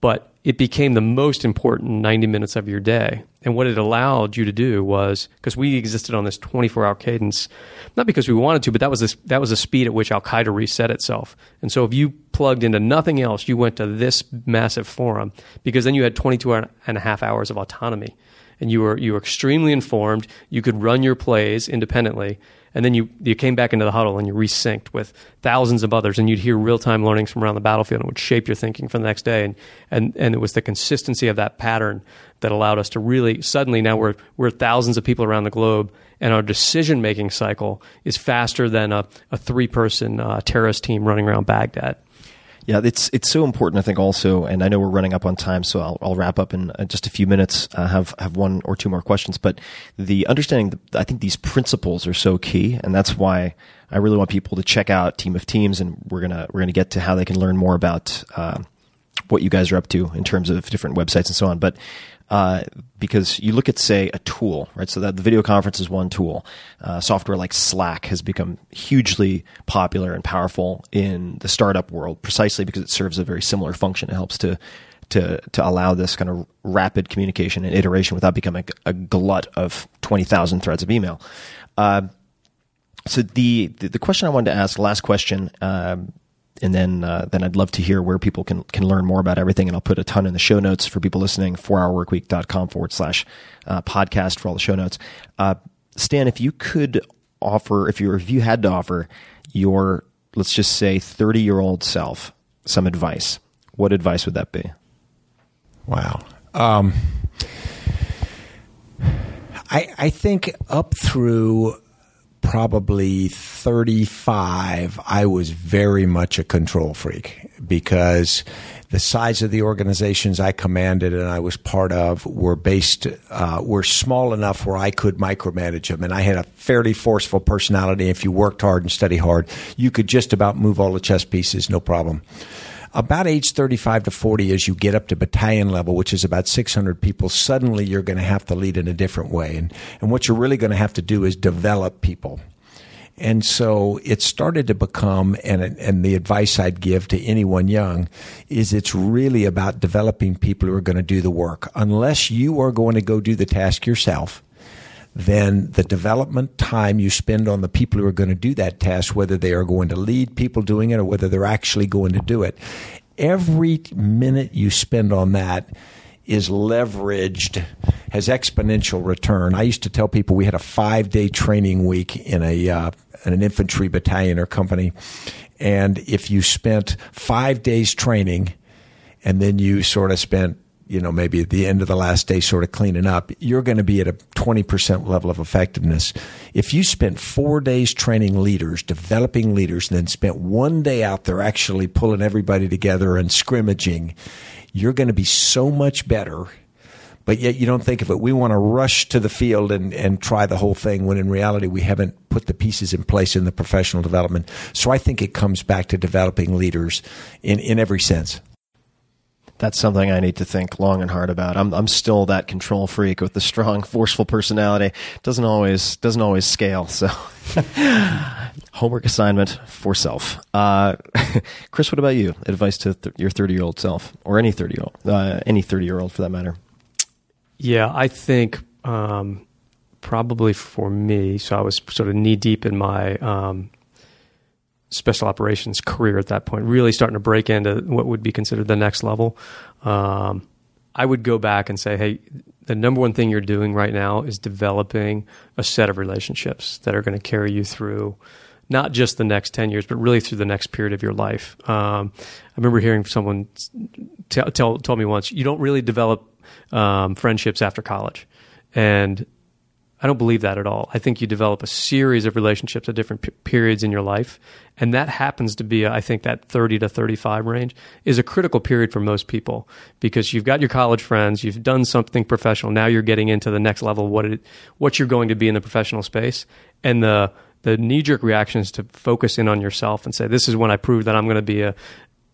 But it became the most important 90 minutes of your day. And what it allowed you to do was because we existed on this 24 hour cadence, not because we wanted to, but that was this, that was the speed at which Al Qaeda reset itself. And so if you plugged into nothing else, you went to this massive forum because then you had 22 and a half hours of autonomy and you were you were extremely informed. You could run your plays independently, and then you you came back into the huddle and you resynced with thousands of others, and you'd hear real time learnings from around the battlefield, and would shape your thinking for the next day. And and and it was the consistency of that pattern that allowed us to really suddenly now we're we're thousands of people around the globe, and our decision making cycle is faster than a, a three person uh, terrorist team running around Baghdad. Yeah, it's it's so important. I think also, and I know we're running up on time, so I'll, I'll wrap up in uh, just a few minutes. I have have one or two more questions, but the understanding, I think these principles are so key, and that's why I really want people to check out Team of Teams, and we're gonna we're gonna get to how they can learn more about uh, what you guys are up to in terms of different websites and so on. But uh, because you look at, say, a tool, right? So that the video conference is one tool. Uh, software like Slack has become hugely popular and powerful in the startup world, precisely because it serves a very similar function. It helps to to to allow this kind of rapid communication and iteration without becoming a, glut of twenty thousand threads of email. Uh, so the, the, the question I wanted to ask, last question. Um, and then uh, then I'd love to hear where people can can learn more about everything. And I'll put a ton in the show notes for people listening. Fourhourworkweek.com forward slash uh, podcast for all the show notes. Uh, Stan, if you could offer, if you if you had to offer your let's just say thirty year old self some advice, what advice would that be? Wow. Um, I I think up through probably 35, I was very much a control freak because the size of the organizations I commanded and I was part of were based, uh, were small enough where I could micromanage them. And I had a fairly forceful personality. If you worked hard and studied hard, you could just about move all the chess pieces, no problem about age 35 to 40 as you get up to battalion level which is about 600 people suddenly you're going to have to lead in a different way and, and what you're really going to have to do is develop people and so it started to become, and, and the advice I'd give to anyone young is it's really about developing people who are going to do the work. Unless you are going to go do the task yourself, then the development time you spend on the people who are going to do that task, whether they are going to lead people doing it or whether they're actually going to do it, every minute you spend on that is leveraged, has exponential return. I used to tell people we had a five day training week in a uh, in an infantry battalion or company, and if you spent five days training, and then you sort of spent you know, maybe at the end of the last day sort of cleaning up, you're going to be at a 20% level of effectiveness. If you spent four days training leaders, developing leaders, and then spent one day out there actually pulling everybody together and scrimmaging, you're going to be so much better. But yet you don't think of it. We want to rush to the field and, and try the whole thing when in reality we haven't put the pieces in place in the professional development. So I think it comes back to developing leaders in, in every sense that's something I need to think long and hard about. I'm I'm still that control freak with the strong, forceful personality. Doesn't always doesn't always scale. So, homework assignment for self. Uh, Chris, what about you? Advice to th- your 30 year old self, or any 30 year old, uh, any 30 year old for that matter. Yeah, I think um, probably for me. So I was sort of knee deep in my um, special operations career at that point, really starting to break into what would be considered the next level. Um, I would go back and say, hey, the number one thing you're doing right now is developing a set of relationships that are going to carry you through not just the next 10 years, but really through the next period of your life. Um, I remember hearing someone tell, tell, told me once, you don't really develop um, friendships after college. And I don't believe that at all. I think you develop a series of relationships at different p- periods in your life, and that happens to be, uh, I think, that 30 to 35 range is a critical period for most people because you've got your college friends, you've done something professional, now you're getting into the next level, what it, what you're going to be in the professional space, and the the knee jerk reaction is to focus in on yourself and say, "This is when I prove that I'm going to be a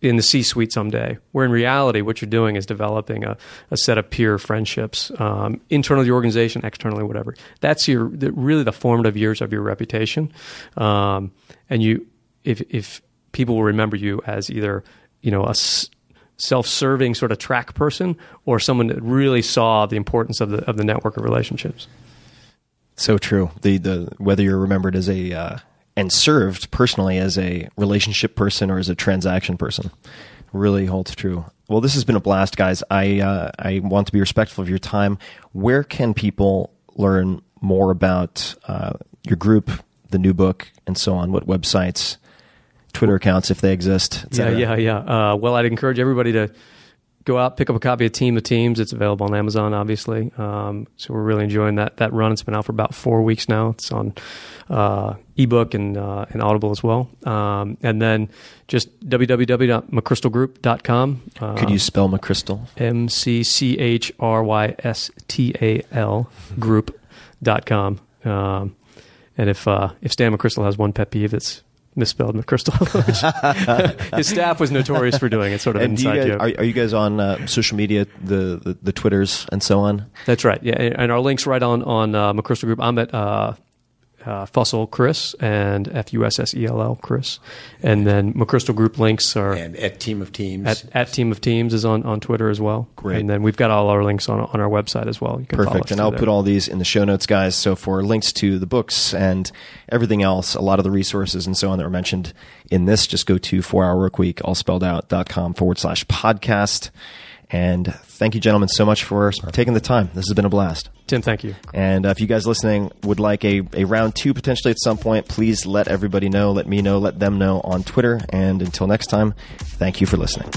in the C-suite someday. Where in reality, what you're doing is developing a, a set of peer friendships, um, internally the organization, externally, whatever. That's your the, really the formative years of your reputation, um, and you if if people will remember you as either you know a s- self-serving sort of track person or someone that really saw the importance of the of the network of relationships. So true. The the whether you're remembered as a uh, and served personally as a relationship person or as a transaction person really holds true. Well, this has been a blast, guys. I uh, I want to be respectful of your time. Where can people learn more about uh, your group, the new book, and so on? What websites, Twitter accounts, if they exist? Yeah, yeah, yeah. Uh, well, I'd encourage everybody to go out, pick up a copy of Team of Teams. It's available on Amazon, obviously. Um, so we're really enjoying that that run. It's been out for about four weeks now. It's on uh, ebook and uh, and Audible as well. Um, and then just www.mcchrystalgroup.com. Uh, Could you spell McChrystal? M C C H R Y S T A L group.com. Um, and if uh, if Stan McChrystal has one pet peeve, it's misspelled McChrystal. his staff was notorious for doing it, sort of an And inside guys, joke. are, are you guys on uh, social media, the, the the Twitters and so on? That's right. Yeah, and and our links right on on uh, McChrystal Group. I'm at uh, uh, Fussell Chris and F U S S E L L Chris, and then McChrystal Group links are And at Team of Teams. at, at Team of Teams is on, on Twitter as well. Great. and then we've got all our links on on our website as well. You can follow us Perfect. And I'll there. put all these in the show notes, guys. So for links to the books and everything else, a lot of the resources and so on that were mentioned in this, just go to 4hourworkweek, all spelled out, dot com forward slash podcast. And thank you, gentlemen, so much for taking the time. This has been a blast. Tim. Thank you. And uh, if you guys listening would like a, a round two potentially at some point, please let everybody know, let me know, let them know on Twitter. And until next time, thank you for listening.